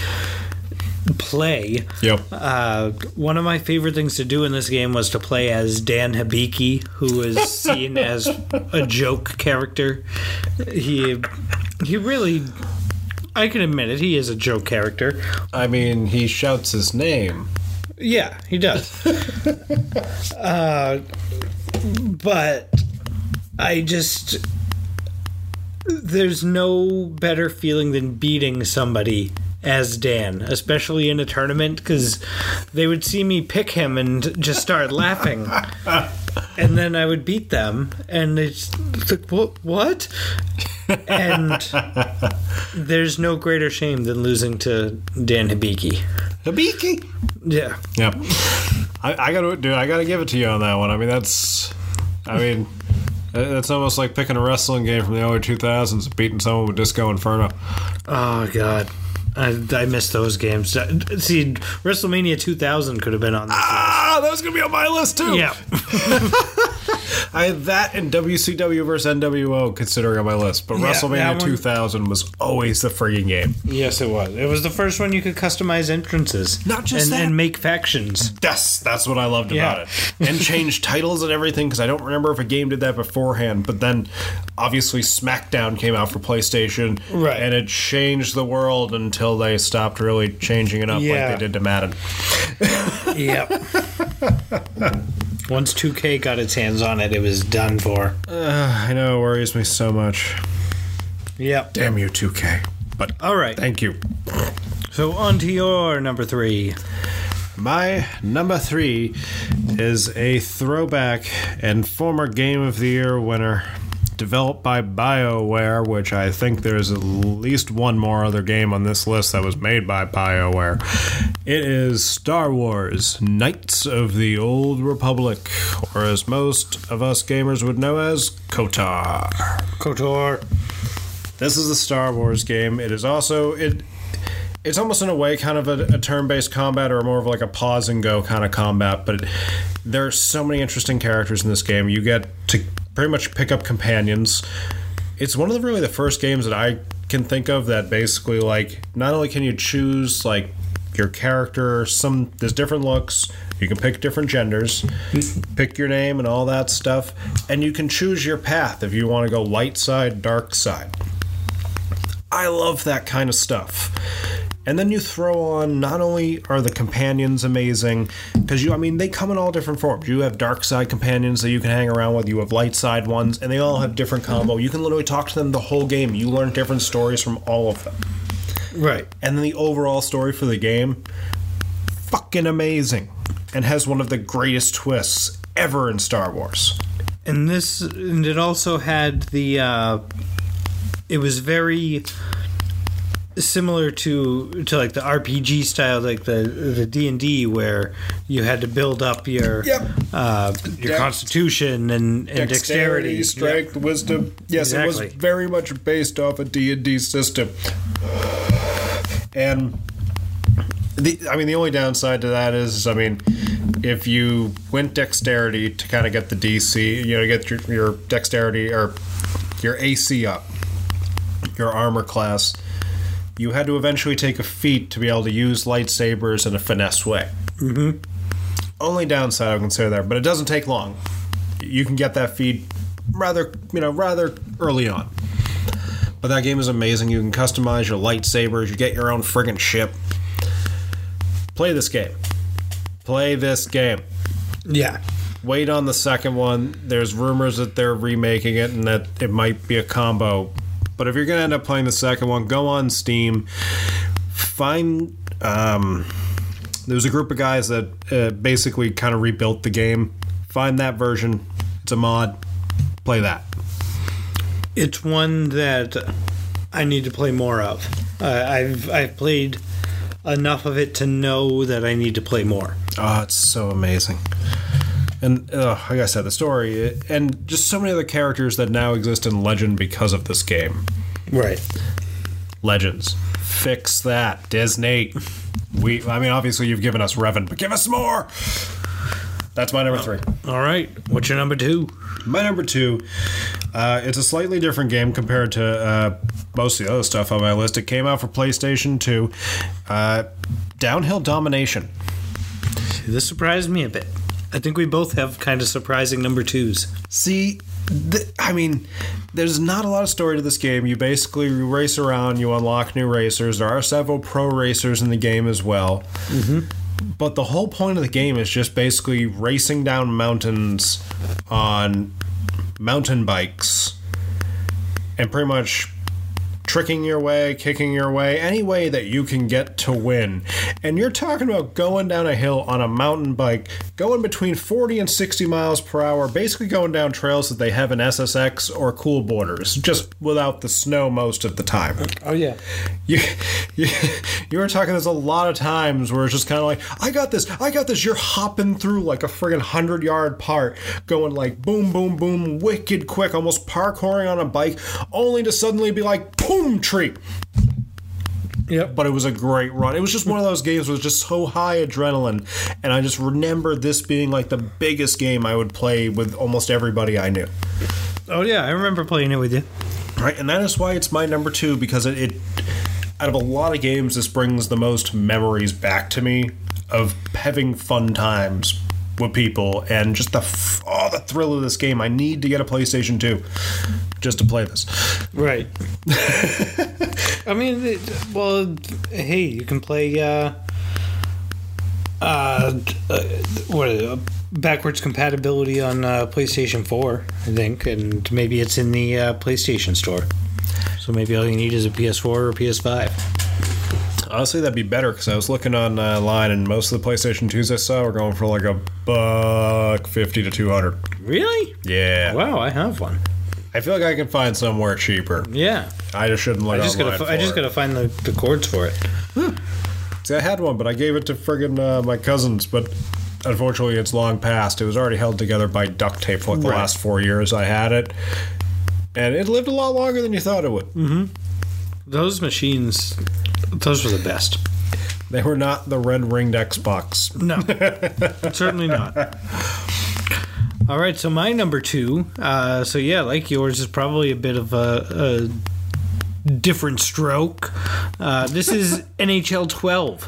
play. Yep. Uh, one of my favorite things to do in this game was to play as Dan Hibiki, who is seen as a joke character. He he really I can admit it, he is a joke character. I mean, he shouts his name. Yeah, he does. uh, but I just there's no better feeling than beating somebody as Dan, especially in a tournament, because they would see me pick him and just start laughing. And then I would beat them, and it's like, what? What? And there's no greater shame than losing to Dan Hibiki. Hibiki. Yeah. Yeah. I, I gotta dude. I gotta give it to you on that one. I mean, that's. I mean, that's almost like picking a wrestling game from the early 2000s, and beating someone with Disco Inferno. Oh god, I, I miss those games. Uh, See, WrestleMania 2000 could have been on this. Ah, that was gonna be on my list too. yeah, I had that and WCW versus NWO considering on my list, but Yeah, WrestleMania 2000 was always the frigging game. Yes, it was. It was the first one you could customize entrances. Not just and, that. and make factions. Yes, that's what I loved Yeah. about it. And change titles and everything because I don't remember if a game did that beforehand. But then, obviously, SmackDown came out for PlayStation, Right. And it changed the world until they stopped really changing it up Yeah. like they did to Madden. Yep. Once 2K got its hands on it, it was done for. I know it worries me so much. Yep. Damn you, 2K. But All right. thank you. So on to your number three. My number three is a throwback and former Game of the Year winner. Developed by BioWare, which I think there's at least one more other game on this list that was made by BioWare. It is Star Wars Knights of the Old Republic, or as most of us gamers would know as KOTOR. KOTOR. This is a Star Wars game. It is also it. It's almost in a way kind of a, a turn-based combat, or more of like a pause and go kind of combat. But it, there are so many interesting characters in this game. You get to pretty much pick up companions. It's one of the really the first games that I can think of that basically like not only can you choose like your character, some there's different looks. You can pick different genders, pick your name and all that stuff, and you can choose your path if you want to go light side, dark side. I love that kind of stuff. And then you throw on not only are the companions amazing, because you, I mean, they come in all different forms. You have dark side companions that you can hang around with, you have light side ones, and they all have different combo. You can literally talk to them the whole game. You learn different stories from all of them. Right. And then the overall story for the game, fucking amazing. And has one of the greatest twists ever in Star Wars. And this, and it also had the. Uh, it was very similar to to like the RPG style, like the the D and D, where you had to build up your Yep. uh, your Dex- constitution and, and dexterity, strength, wisdom. Yes, it was very much based off a D&D system. And the I mean the only downside to that is I mean if you went dexterity to kind of get the DC, you know, get your, your dexterity or your AC up, your armor class, you had to eventually take a feat to be able to use lightsabers in a finesse way. Mm-hmm. Only downside I would consider there, but it doesn't take long. You can get that feat rather, you know, rather early on. But that game is amazing. You can customize your lightsabers. You get your own friggin' ship. Play this game. Play this game. yeah. Wait on the second one. There's rumors that they're remaking it and that it might be a combo. But if you're gonna end up playing the second one, go on Steam. Find um, there's a group of guys that uh, basically kind of rebuilt the game. Find that version. It's a mod. Play that. It's one that I need to play more of. Uh, I've I've played enough of it to know that I need to play more. Oh, it's so amazing. And uh, like I said, the story and just so many other characters that now exist in Legend because of this game. Right. Legends, fix that, Disney. We, I mean, obviously you've given us Revan, but give us more. That's my number three. All right. What's your number two? My number two, uh, it's a slightly different game compared to uh, most of the other stuff on my list. It came out for PlayStation 2. Uh, Downhill Domination. This surprised me a bit. I think we both have kind of surprising number twos. See, th- I mean, there's not a lot of story to this game. You basically race around, you unlock new racers. There are several pro racers in the game as well. Mm-hmm. But the whole point of the game is just basically racing down mountains on mountain bikes and pretty much tricking your way, kicking your way, any way that you can get to win. And you're talking about going down a hill on a mountain bike, going between 40 and 60 miles per hour, basically going down trails that they have in SSX or Cool Borders, just without the snow most of the time. Oh yeah. You, you, you were talking. There's a lot of times where it's just kind of like, I got this, I got this. You're hopping through like a friggin' hundred yard part, going like boom, boom, boom, wicked quick, almost parkouring on a bike, only to suddenly be like, boom, tree. Yep. But it was a great run. It was just one of those games with just so high adrenaline, and I just remember this being like the biggest game I would play with almost everybody I knew. Oh yeah, I remember playing it with you. Right, and that is why it's my number two because it, it out of a lot of games, this brings the most memories back to me of having fun times with people and just the f- oh the thrill of this game. I need to get a PlayStation 2 just to play this. Right. I mean, it, well, hey, you can play uh, uh, uh what uh, backwards compatibility on uh, PlayStation 4, I think, and maybe it's in the uh, PlayStation Store. So maybe all you need is a PS4 or a PS5. Honestly, that'd be better because I was looking online and most of the PlayStation 2s I saw were going for like a buck 50 to 200. Really? Yeah. Wow, I have one. I feel like I can find somewhere cheaper. Yeah. I just shouldn't look I just gotta, for I just it. gotta find the, the cords for it. See, I had one, but I gave it to friggin' uh, my cousins. But unfortunately, it's long past. It was already held together by duct tape for like the last four years I had it, and it lived a lot longer than you thought it would. Mm-hmm. Those machines, those were the best. They were not the red ringed Xbox. No, certainly not. All right, so my number two. Uh, so yeah, like yours is probably a bit of a, a different stroke. Uh, this is NHL 12.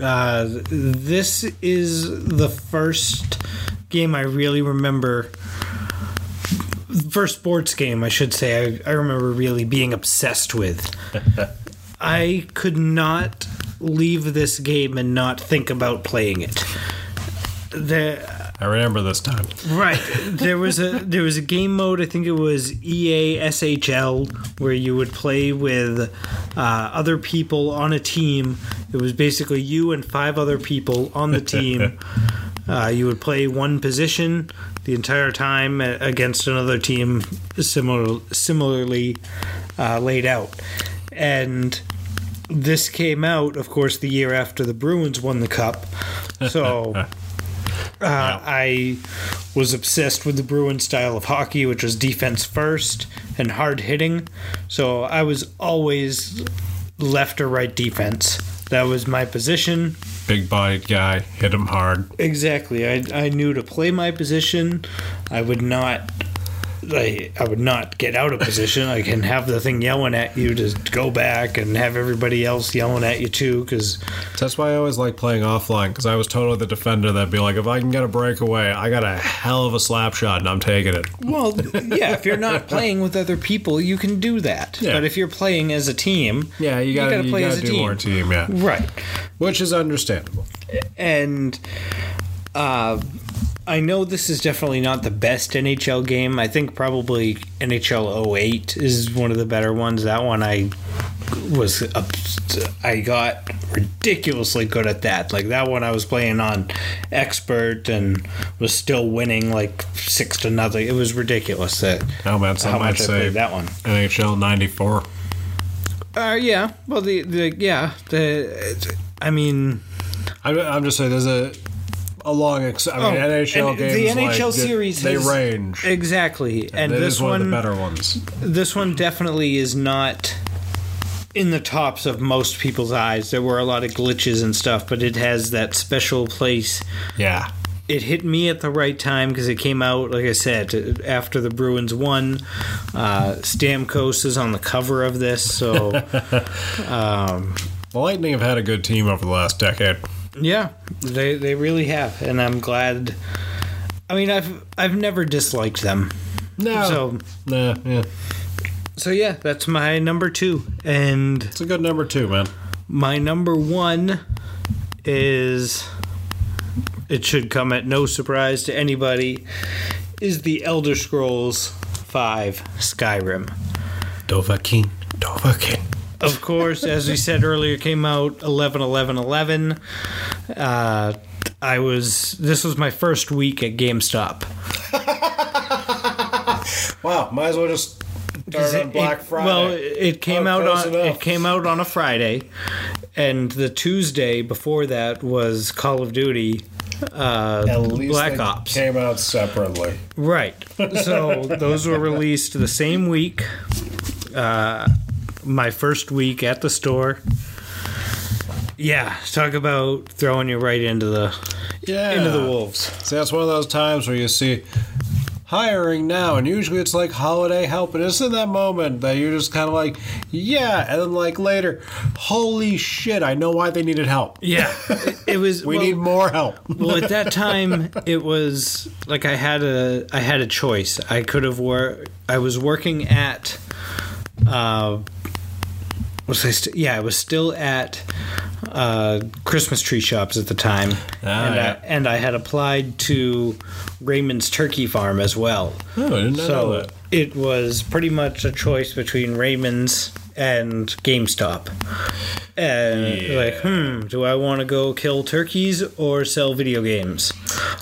Uh, this is the first game I really remember. First sports game, I should say, I, I remember really being obsessed with. I could not leave this game and not think about playing it. The I remember this time. right there was a there was a game mode. I think it was EASHL, where you would play with uh, other people on a team. It was basically you and five other people on the team. Uh, you would play one position the entire time against another team similar similarly uh, laid out, and this came out, of course, the year after the Bruins won the cup. So uh, I was obsessed with the Bruin style of hockey, which was defense first and hard hitting. So I was always left or right defense. That was my position. Big bodied guy, hit him hard. Exactly. I, I knew to play my position. I would not. I, I would not get out of position. I can have the thing yelling at you to go back and have everybody else yelling at you too. Because That's why I always like playing offline because I was totally the defender that'd be like, if I can get a breakaway, I got a hell of a slap shot and I'm taking it. Well, yeah, if you're not playing with other people, you can do that. Yeah. But if you're playing as a team, Yeah, you gotta, gotta play gotta as a do team. more team, yeah. right. Which is understandable. And uh, I know this is definitely not the best NHL game. I think probably NHL 08 is one of the better ones. That one I was I got ridiculously good at that. Like that one I was playing on expert and was still winning like 6 to nothing. It was ridiculous that Oh man, some how much I say played that one. NHL '94. Uh, yeah. Well, the, the yeah the I mean I'm just saying, there's a a long. Ex- I mean, Oh, NHL games. the NHL like, series they has- range. exactly, and That this is one, one, of the better ones. this one definitely is not in the tops of most people's eyes. There were a lot of glitches and stuff, but it has that special place. Yeah. It hit me at the right time because it came out, like I said, after the Bruins won. Uh, Stamkos is on the cover of this, so um, The Lightning have had a good team over the last decade. Yeah, they they really have, and I'm glad. I mean, I've I've never disliked them. No. So Nah, yeah. so yeah, that's my number two, and It's a good number two, man. my number one is. It should come at no surprise to anybody. Is the Elder Scrolls Five Skyrim? Dovahkiin. Dovahkiin. Of course, as we said earlier, came out 11 11 11. Uh, I was. This was my first week at GameStop. Wow, might as well just start on Black it- Friday. Well, it came Oh, out on enough. it came out on a Friday, and the Tuesday before that was Call of Duty, uh, At least Black Ops. came out separately. Right. So those were released the same week. Uh, my first week at the store. Yeah, talk about throwing you right into the Yeah. into the wolves. See, that's one of those times where you see hiring now, and usually it's like holiday help, and it's in that moment that you're just kind of like, yeah, and then like later, holy shit, I know why they needed help. Yeah, it, it was. We well, need more help. well, at that time, it was like I had a I had a choice. I could have wor I was working at. Uh, was I st- yeah, I was still at uh, Christmas tree shops at the time, Ah, and, yeah. I, and I had applied to Raymond's Turkey Farm as well. Oh, I didn't know so that. it was pretty much a choice between Raymond's and GameStop. And Yeah. like, hmm, do I want to go kill turkeys or sell video games?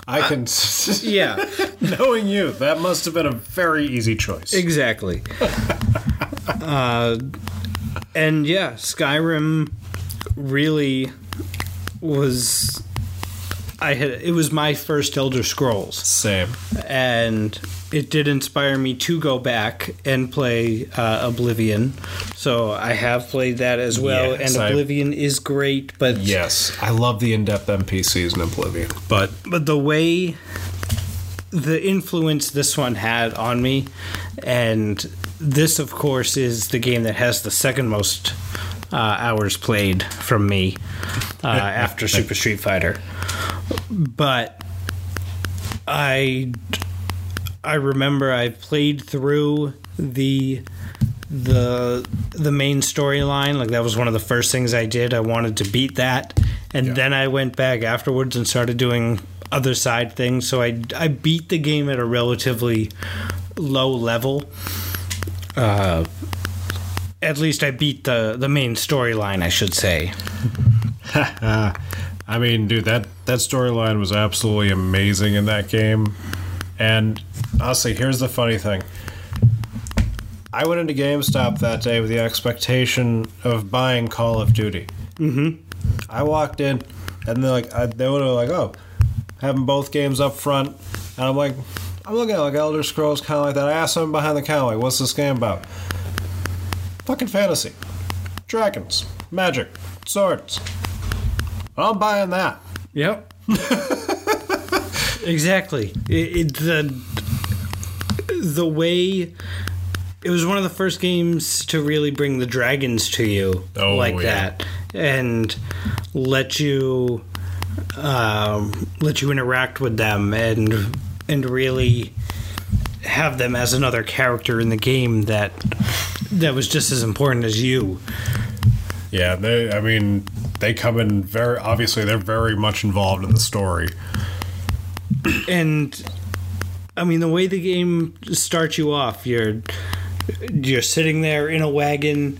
I can. Yeah, Knowing you, that must have been a very easy choice. exactly. uh, and yeah, Skyrim really was. I had it was my first Elder Scrolls. Same. and it did inspire me to go back and play uh, Oblivion. So I have played that as well, Yes, and I- Oblivion is great. But Yes, I love the in-depth NPCs in Oblivion. but but the way the influence this one had on me, and this of course is the game that has the second most uh, hours played from me uh, after Super Street Fighter. But I I remember I played through the the the main storyline. Like that was one of the first things I did. I wanted to beat that. And Yeah. then I went back afterwards and started doing other side things. So I I beat the game at a relatively low level uh at least I beat the the main storyline I should say I mean, dude, that that storyline was absolutely amazing in that game. And honestly, here's the funny thing. I went into GameStop that day with the expectation of buying Call of Duty. Mm-hmm. I walked in, and they're like, I, they were like, "Oh, having both games up front," and I'm like, "I'm looking at like Elder Scrolls, kind of like that." I asked someone behind the counter, like, "What's this game about?" Fucking fantasy, dragons, magic, swords. I'm buying that. Yep. exactly. It, it, the the way it was one of the first games to really bring the dragons to you Oh, like yeah. that and let you um, let you interact with them and and really have them as another character in the game that that was just as important as you. Yeah, they. I mean, they come in very obviously. They're very much involved in the story. and I mean the way the game starts you off, you're you're sitting there in a wagon,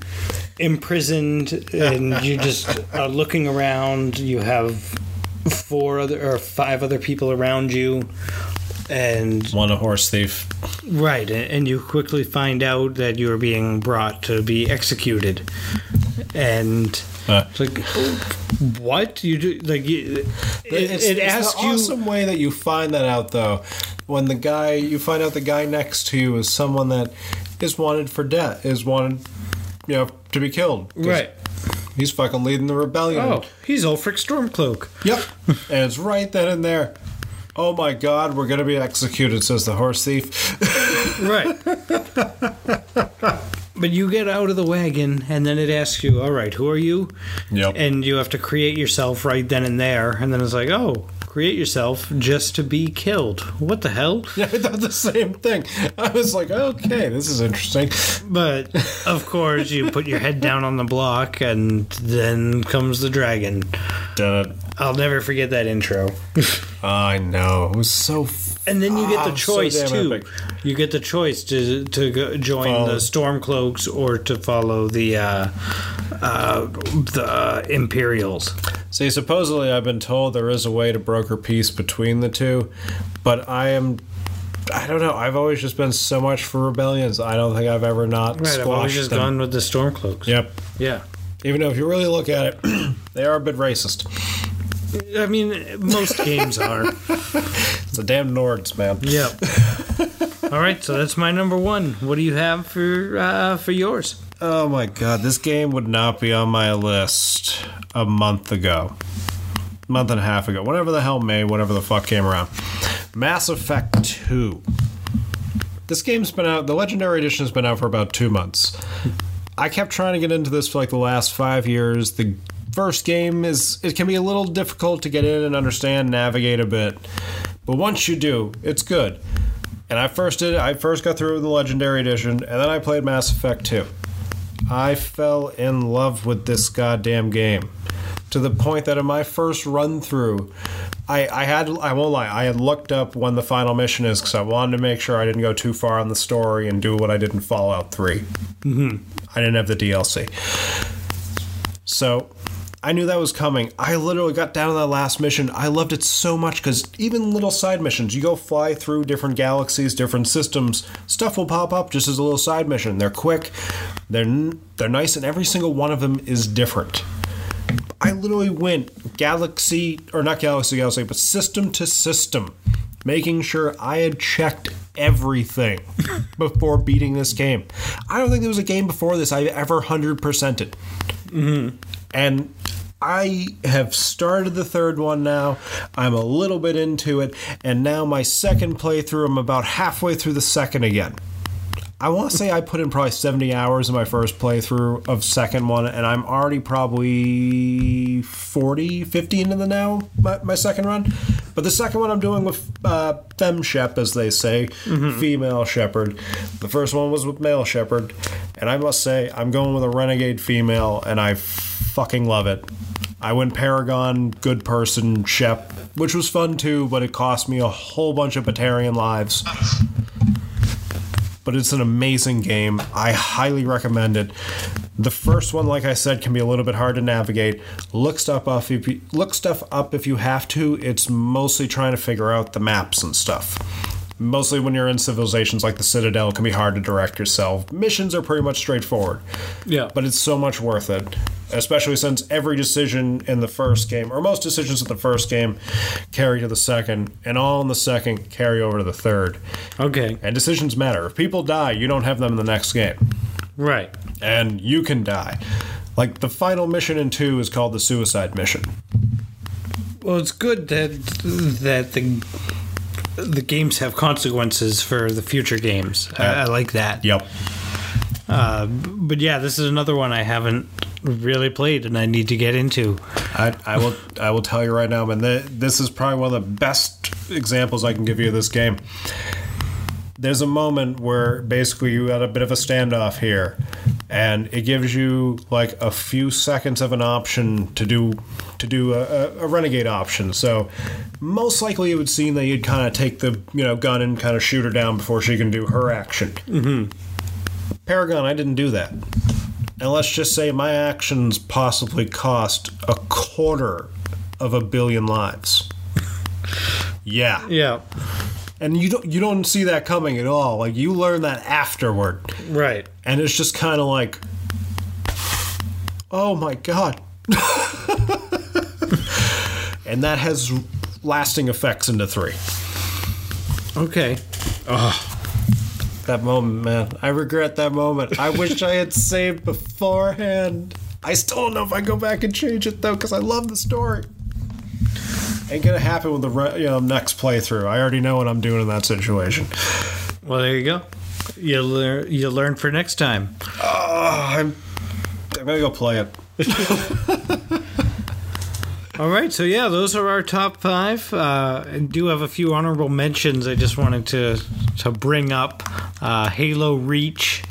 imprisoned, and you just are looking around. You have four other or five other people around you, and One a horse thief. right, and you quickly find out that you are being brought to be executed, and. Uh, It's like, what you do? Like, you, it, it's, it it's asks the you. awesome way that you find that out, though. When the guy you find out the guy next to you is someone that is wanted for death, is wanted, you know, to be killed. 'Cause Right. He's fucking leading the rebellion. Oh, he's Ulfric Stormcloak. Yep. and it's right then and there. Oh my God, we're gonna be executed, says the horse thief. Right. but you get out of the wagon, and then it asks you, all right, who are you? Yep. And you have to create yourself right then and there. And then it's like, oh, create yourself just to be killed. What the hell? Yeah, I thought the same thing. I was like, okay, this is interesting. But of course, you put your head down on the block, and then comes the dragon. Done it. I'll never forget that intro. I know. It was so. And then you get the Ah, so choice damn too. epic. You get the choice to to go, join Follow. the Stormcloaks or to follow the uh, uh, the Imperials. See, supposedly I've been told there is a way to broker peace between the two, but I am. I don't know. I've always just been so much for rebellions. I don't think I've ever not Right, squashed I've always just them. gone with the Stormcloaks. Yep. Yeah. Even though if you really look at it, they are a bit racist. I mean, most games are. It's the damn Nords, man. Yep. All right, so that's my number one. What do you have for uh, for yours? Oh my god, this game would not be on my list a month ago. Month and a half ago. Whatever the hell May, whatever the fuck came around. Mass Effect 2. This game's been out, the Legendary Edition has been out for about two months. I kept trying to get into this for like the last five years. The first game is, it can be a little difficult to get in and understand, navigate a bit. But once you do, it's good. And I first did, I first got through the Legendary Edition, and then I played Mass Effect 2. I fell in love with this goddamn game to the point that in my first run through, I, I had I won't lie I had looked up when the final mission is because I wanted to make sure I didn't go too far on the story and do what I did in Fallout 3 Mm-hmm. I didn't have the DLC, so I knew that was coming. I literally got down to that last mission. I loved it so much because even little side missions, you go fly through different galaxies, different systems, stuff will pop up just as a little side mission. They're quick, they're they're nice, and every single one of them is different. I literally went galaxy or not galaxy to galaxy, but system to system, making sure I had checked everything before beating this game. I don't think there was a game before this I ever hundred percented. Mm-hmm. And I have started the third one now. I'm a little bit into it, and now my second playthrough, I'm about halfway through the second again. I want to say I put in probably 70 hours in my first playthrough of second one, and I'm already probably 40, 50 into the now, my, my second run. But the second one I'm doing with uh, Fem Shep, as they say, female Shepard. The first one was with male Shepard, and I must say, I'm going with a renegade female, and I fucking love it. I went Paragon, good person, Shep, which was fun too, but it cost me a whole bunch of Batarian lives but it's an amazing game. I highly recommend it. The first one, like I said, can be a little bit hard to navigate. Look stuff up if you look stuff up if you have to. It's mostly trying to figure out the maps and stuff. Mostly when you're in civilizations like the Citadel, it can be hard to direct yourself. Missions are pretty much straightforward Yeah. but it's so much worth it. Especially since every decision in the first game, or most decisions in the first game, carry to the second, and all in the second carry over to the third. Okay. And decisions matter. If people die, you don't have them in the next game, Right. and you can die. Like the final mission in two is called the suicide mission. Well, it's good that that the the games have consequences for the future games. I, I like that. Yep. Uh, but yeah, this is another one I haven't really played, and I need to get into. I, I will I will tell you right now, man. th this is probably one of the best examples I can give you of this game. There's a moment where basically you got a bit of a standoff here, and it gives you like a few seconds of an option to do to do a, a, a renegade option. So most likely it would seem that you'd kind of take the you know gun and kind of shoot her down before she can do her action. Mm-hmm. Paragon, I didn't do that. And let's just say my actions possibly cost a quarter of a billion lives. Yeah. Yeah. And you don't you don't see that coming at all. Like you learn that afterward. Right. And it's just kind of like Oh my god. and that has lasting effects into 3. Okay. That moment, man. I regret that moment. I wish I had saved beforehand. I still don't know if I go back and change it though, because I love the story. Ain't gonna happen with the re- you know, next playthrough. I already know what I'm doing in that situation. Well, there you go. You learn. You learn for next time. Oh, I'm, I'm gonna go play it. All right, so yeah, those are our top five. Uh, I do have a few honorable mentions. I just wanted to to bring up. Uh, Halo Reach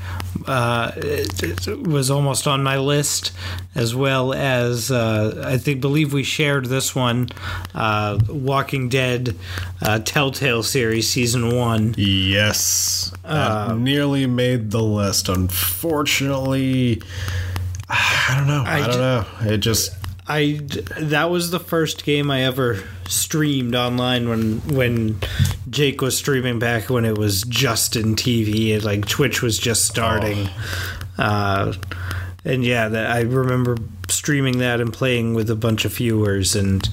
uh, it, it was almost on my list, as well as uh, I think believe we shared this one, uh, Walking Dead uh, Telltale series season one. Yes, that nearly made the list. Unfortunately, I don't know. I, I don't ju- know. It just I that was the first game I ever streamed online when when Jake was streaming back when it was Justin.tv and like Twitch was just starting. Uh, and yeah, that I remember streaming that and playing with a bunch of viewers and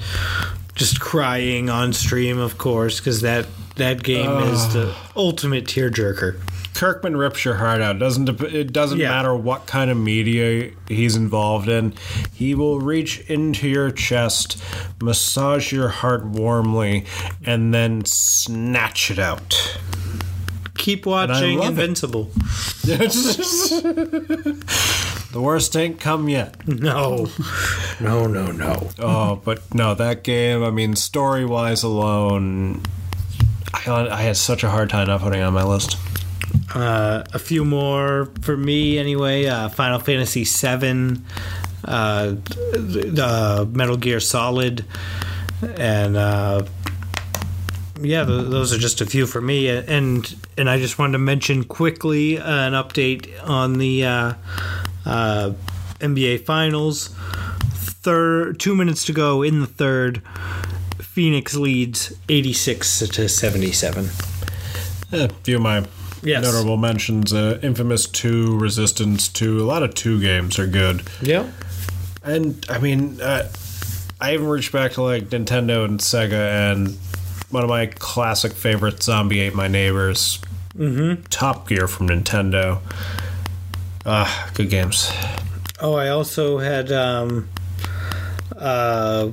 just crying on stream, of course, because that that game is the ultimate tearjerker. Kirkman rips your heart out. Doesn't it doesn't Yeah. matter what kind of media he's involved in. He will reach into your chest, massage your heart warmly, and then snatch it out. Keep watching. Invincible. the worst ain't come yet. No, no, no, no. Oh, but no, that game. I mean, story wise alone, I, I had such a hard time not putting it on my list. Uh, a few more for me anyway. Uh, Final Fantasy VII, uh, the Metal Gear Solid, and uh, yeah, th- those are just a few for me. And and I just wanted to mention quickly an update on the uh, NBA Finals. Third, two minutes to go in the third. Phoenix leads eighty six to seventy seven. A few of my Yes. notable mentions: uh, Infamous Two, Resistance Two. A lot of two games are good. Yeah. And I mean, uh, I even reached back to like Nintendo and Sega, and one of my classic favorites, Zombie Ate My Neighbors. Mm-hmm. Top Gear from Nintendo. Ah, good games. Oh, I also had um uh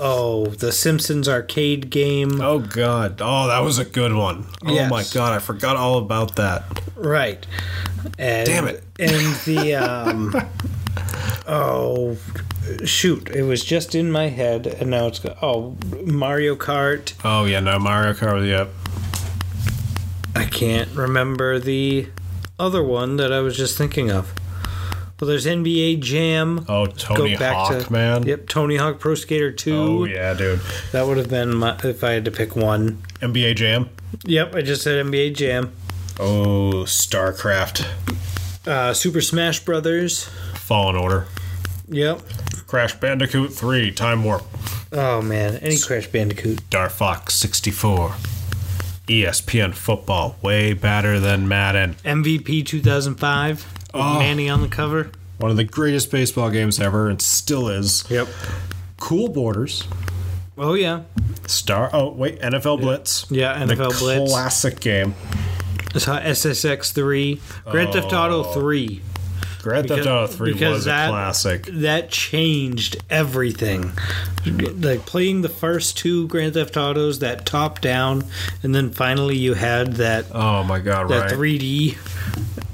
oh, the Simpsons arcade game. Oh God! Oh, that was a good one. Oh Yes. my God! I forgot all about that. Right. And, Damn it. And the um oh shoot, it was just in my head and now it's oh Mario Kart. Oh yeah, no Mario Kart. Yep. I can't remember the other one that I was just thinking of. Well, there's NBA Jam. Oh, Tony Hawk, man. Yep, Tony Hawk Pro Skater 2. Oh yeah, dude. That would have been my, if I had to pick one. NBA Jam. Yep, I just said NBA Jam. Oh, StarCraft. Uh, Super Smash Brothers. Fallen Order. Yep. Crash Bandicoot 3. Time Warp. Oh man, any Crash Bandicoot. Star Fox 64. ESPN football. Way better than Madden. MVP 2005. Oh. Manny on the cover. One of the greatest baseball games ever, and still is. Yep. Cool Borders. Oh yeah. Star. Oh wait, NFL Blitz. Yeah, The NFL Blitz. Classic game. SSX 3. Grand Theft Auto 3. Grand Theft Auto 3 was that- a classic. That changed everything. Like playing the first two Grand Theft Autos, that top down, and then finally you had that Oh my god! that right. 3D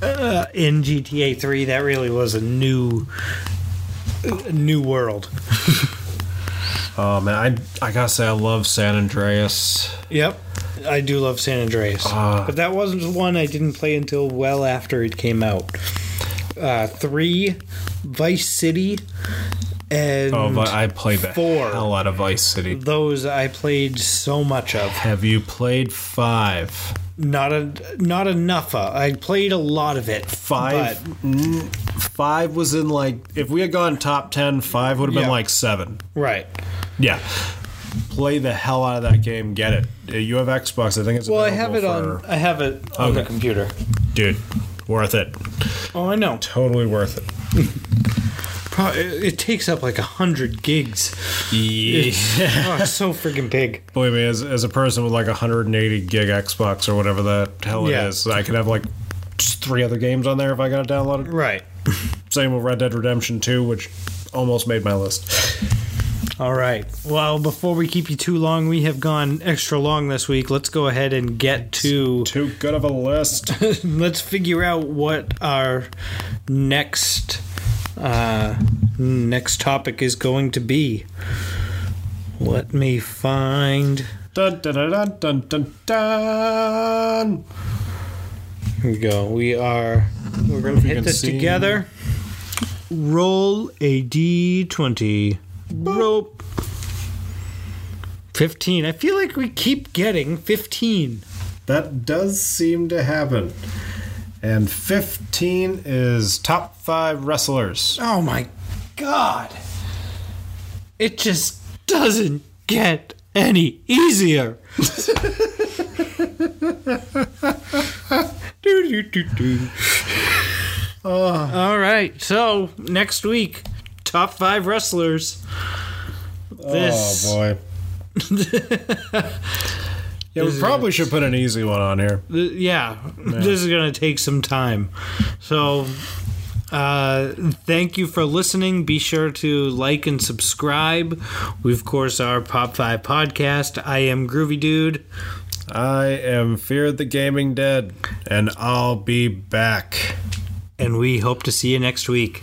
uh, in GTA 3. That really was a new, a new world. Oh man, I I gotta say I love San Andreas. Yep, I do love San Andreas, Ah. but that wasn't one I didn't play until well after it came out. Uh, three, Vice City, and Oh, but I played the four. hell out of Vice City. those I played so much of. Have you played five? Not a not enough. Of. I played a lot of it. Five. but- mm, five was in like if we had gone top ten, five would have been Yeah. like seven. right. Yeah. Play the hell out of that game. Get it. Uh, You have Xbox. I think it's Well, I have it available on. I have it on the computer. Dude, worth it. Oh, I know. Totally worth it. Pro- It takes up like a hundred gigs. Yeah. Oh, it's so freaking big. Believe me, as, as a person with like a 180 gig Xbox or whatever the hell Yeah. it is, I could have like three other games on there if I got it downloaded. Right. Same with Red Dead Redemption 2, which almost made my list. All right. Well, before we keep you too long, we have gone extra long this week. Let's go ahead and get to. Too good of a list. let's figure out what our next uh, next topic is going to be. Let me find. dun, dun, dun, dun, dun, dun. Here we go. We are. We're going to you hit this see- together. Roll a d20. Rope. 15. I feel like we keep getting 15. That does seem to happen. And 15 is top five wrestlers. Oh my god. It just doesn't get any easier. Do, do, do, do. All right. So, next week, top five wrestlers. This, Oh boy. Yeah, we probably should put an easy one on here. Th- yeah, this is going to take some time. So, uh, thank you for listening. Be sure to like and subscribe. We, of course, are Pop 5 Podcast. I am Groovy Dude, I am Fear the Gaming Dead, and I'll be back. and we hope to see you next week.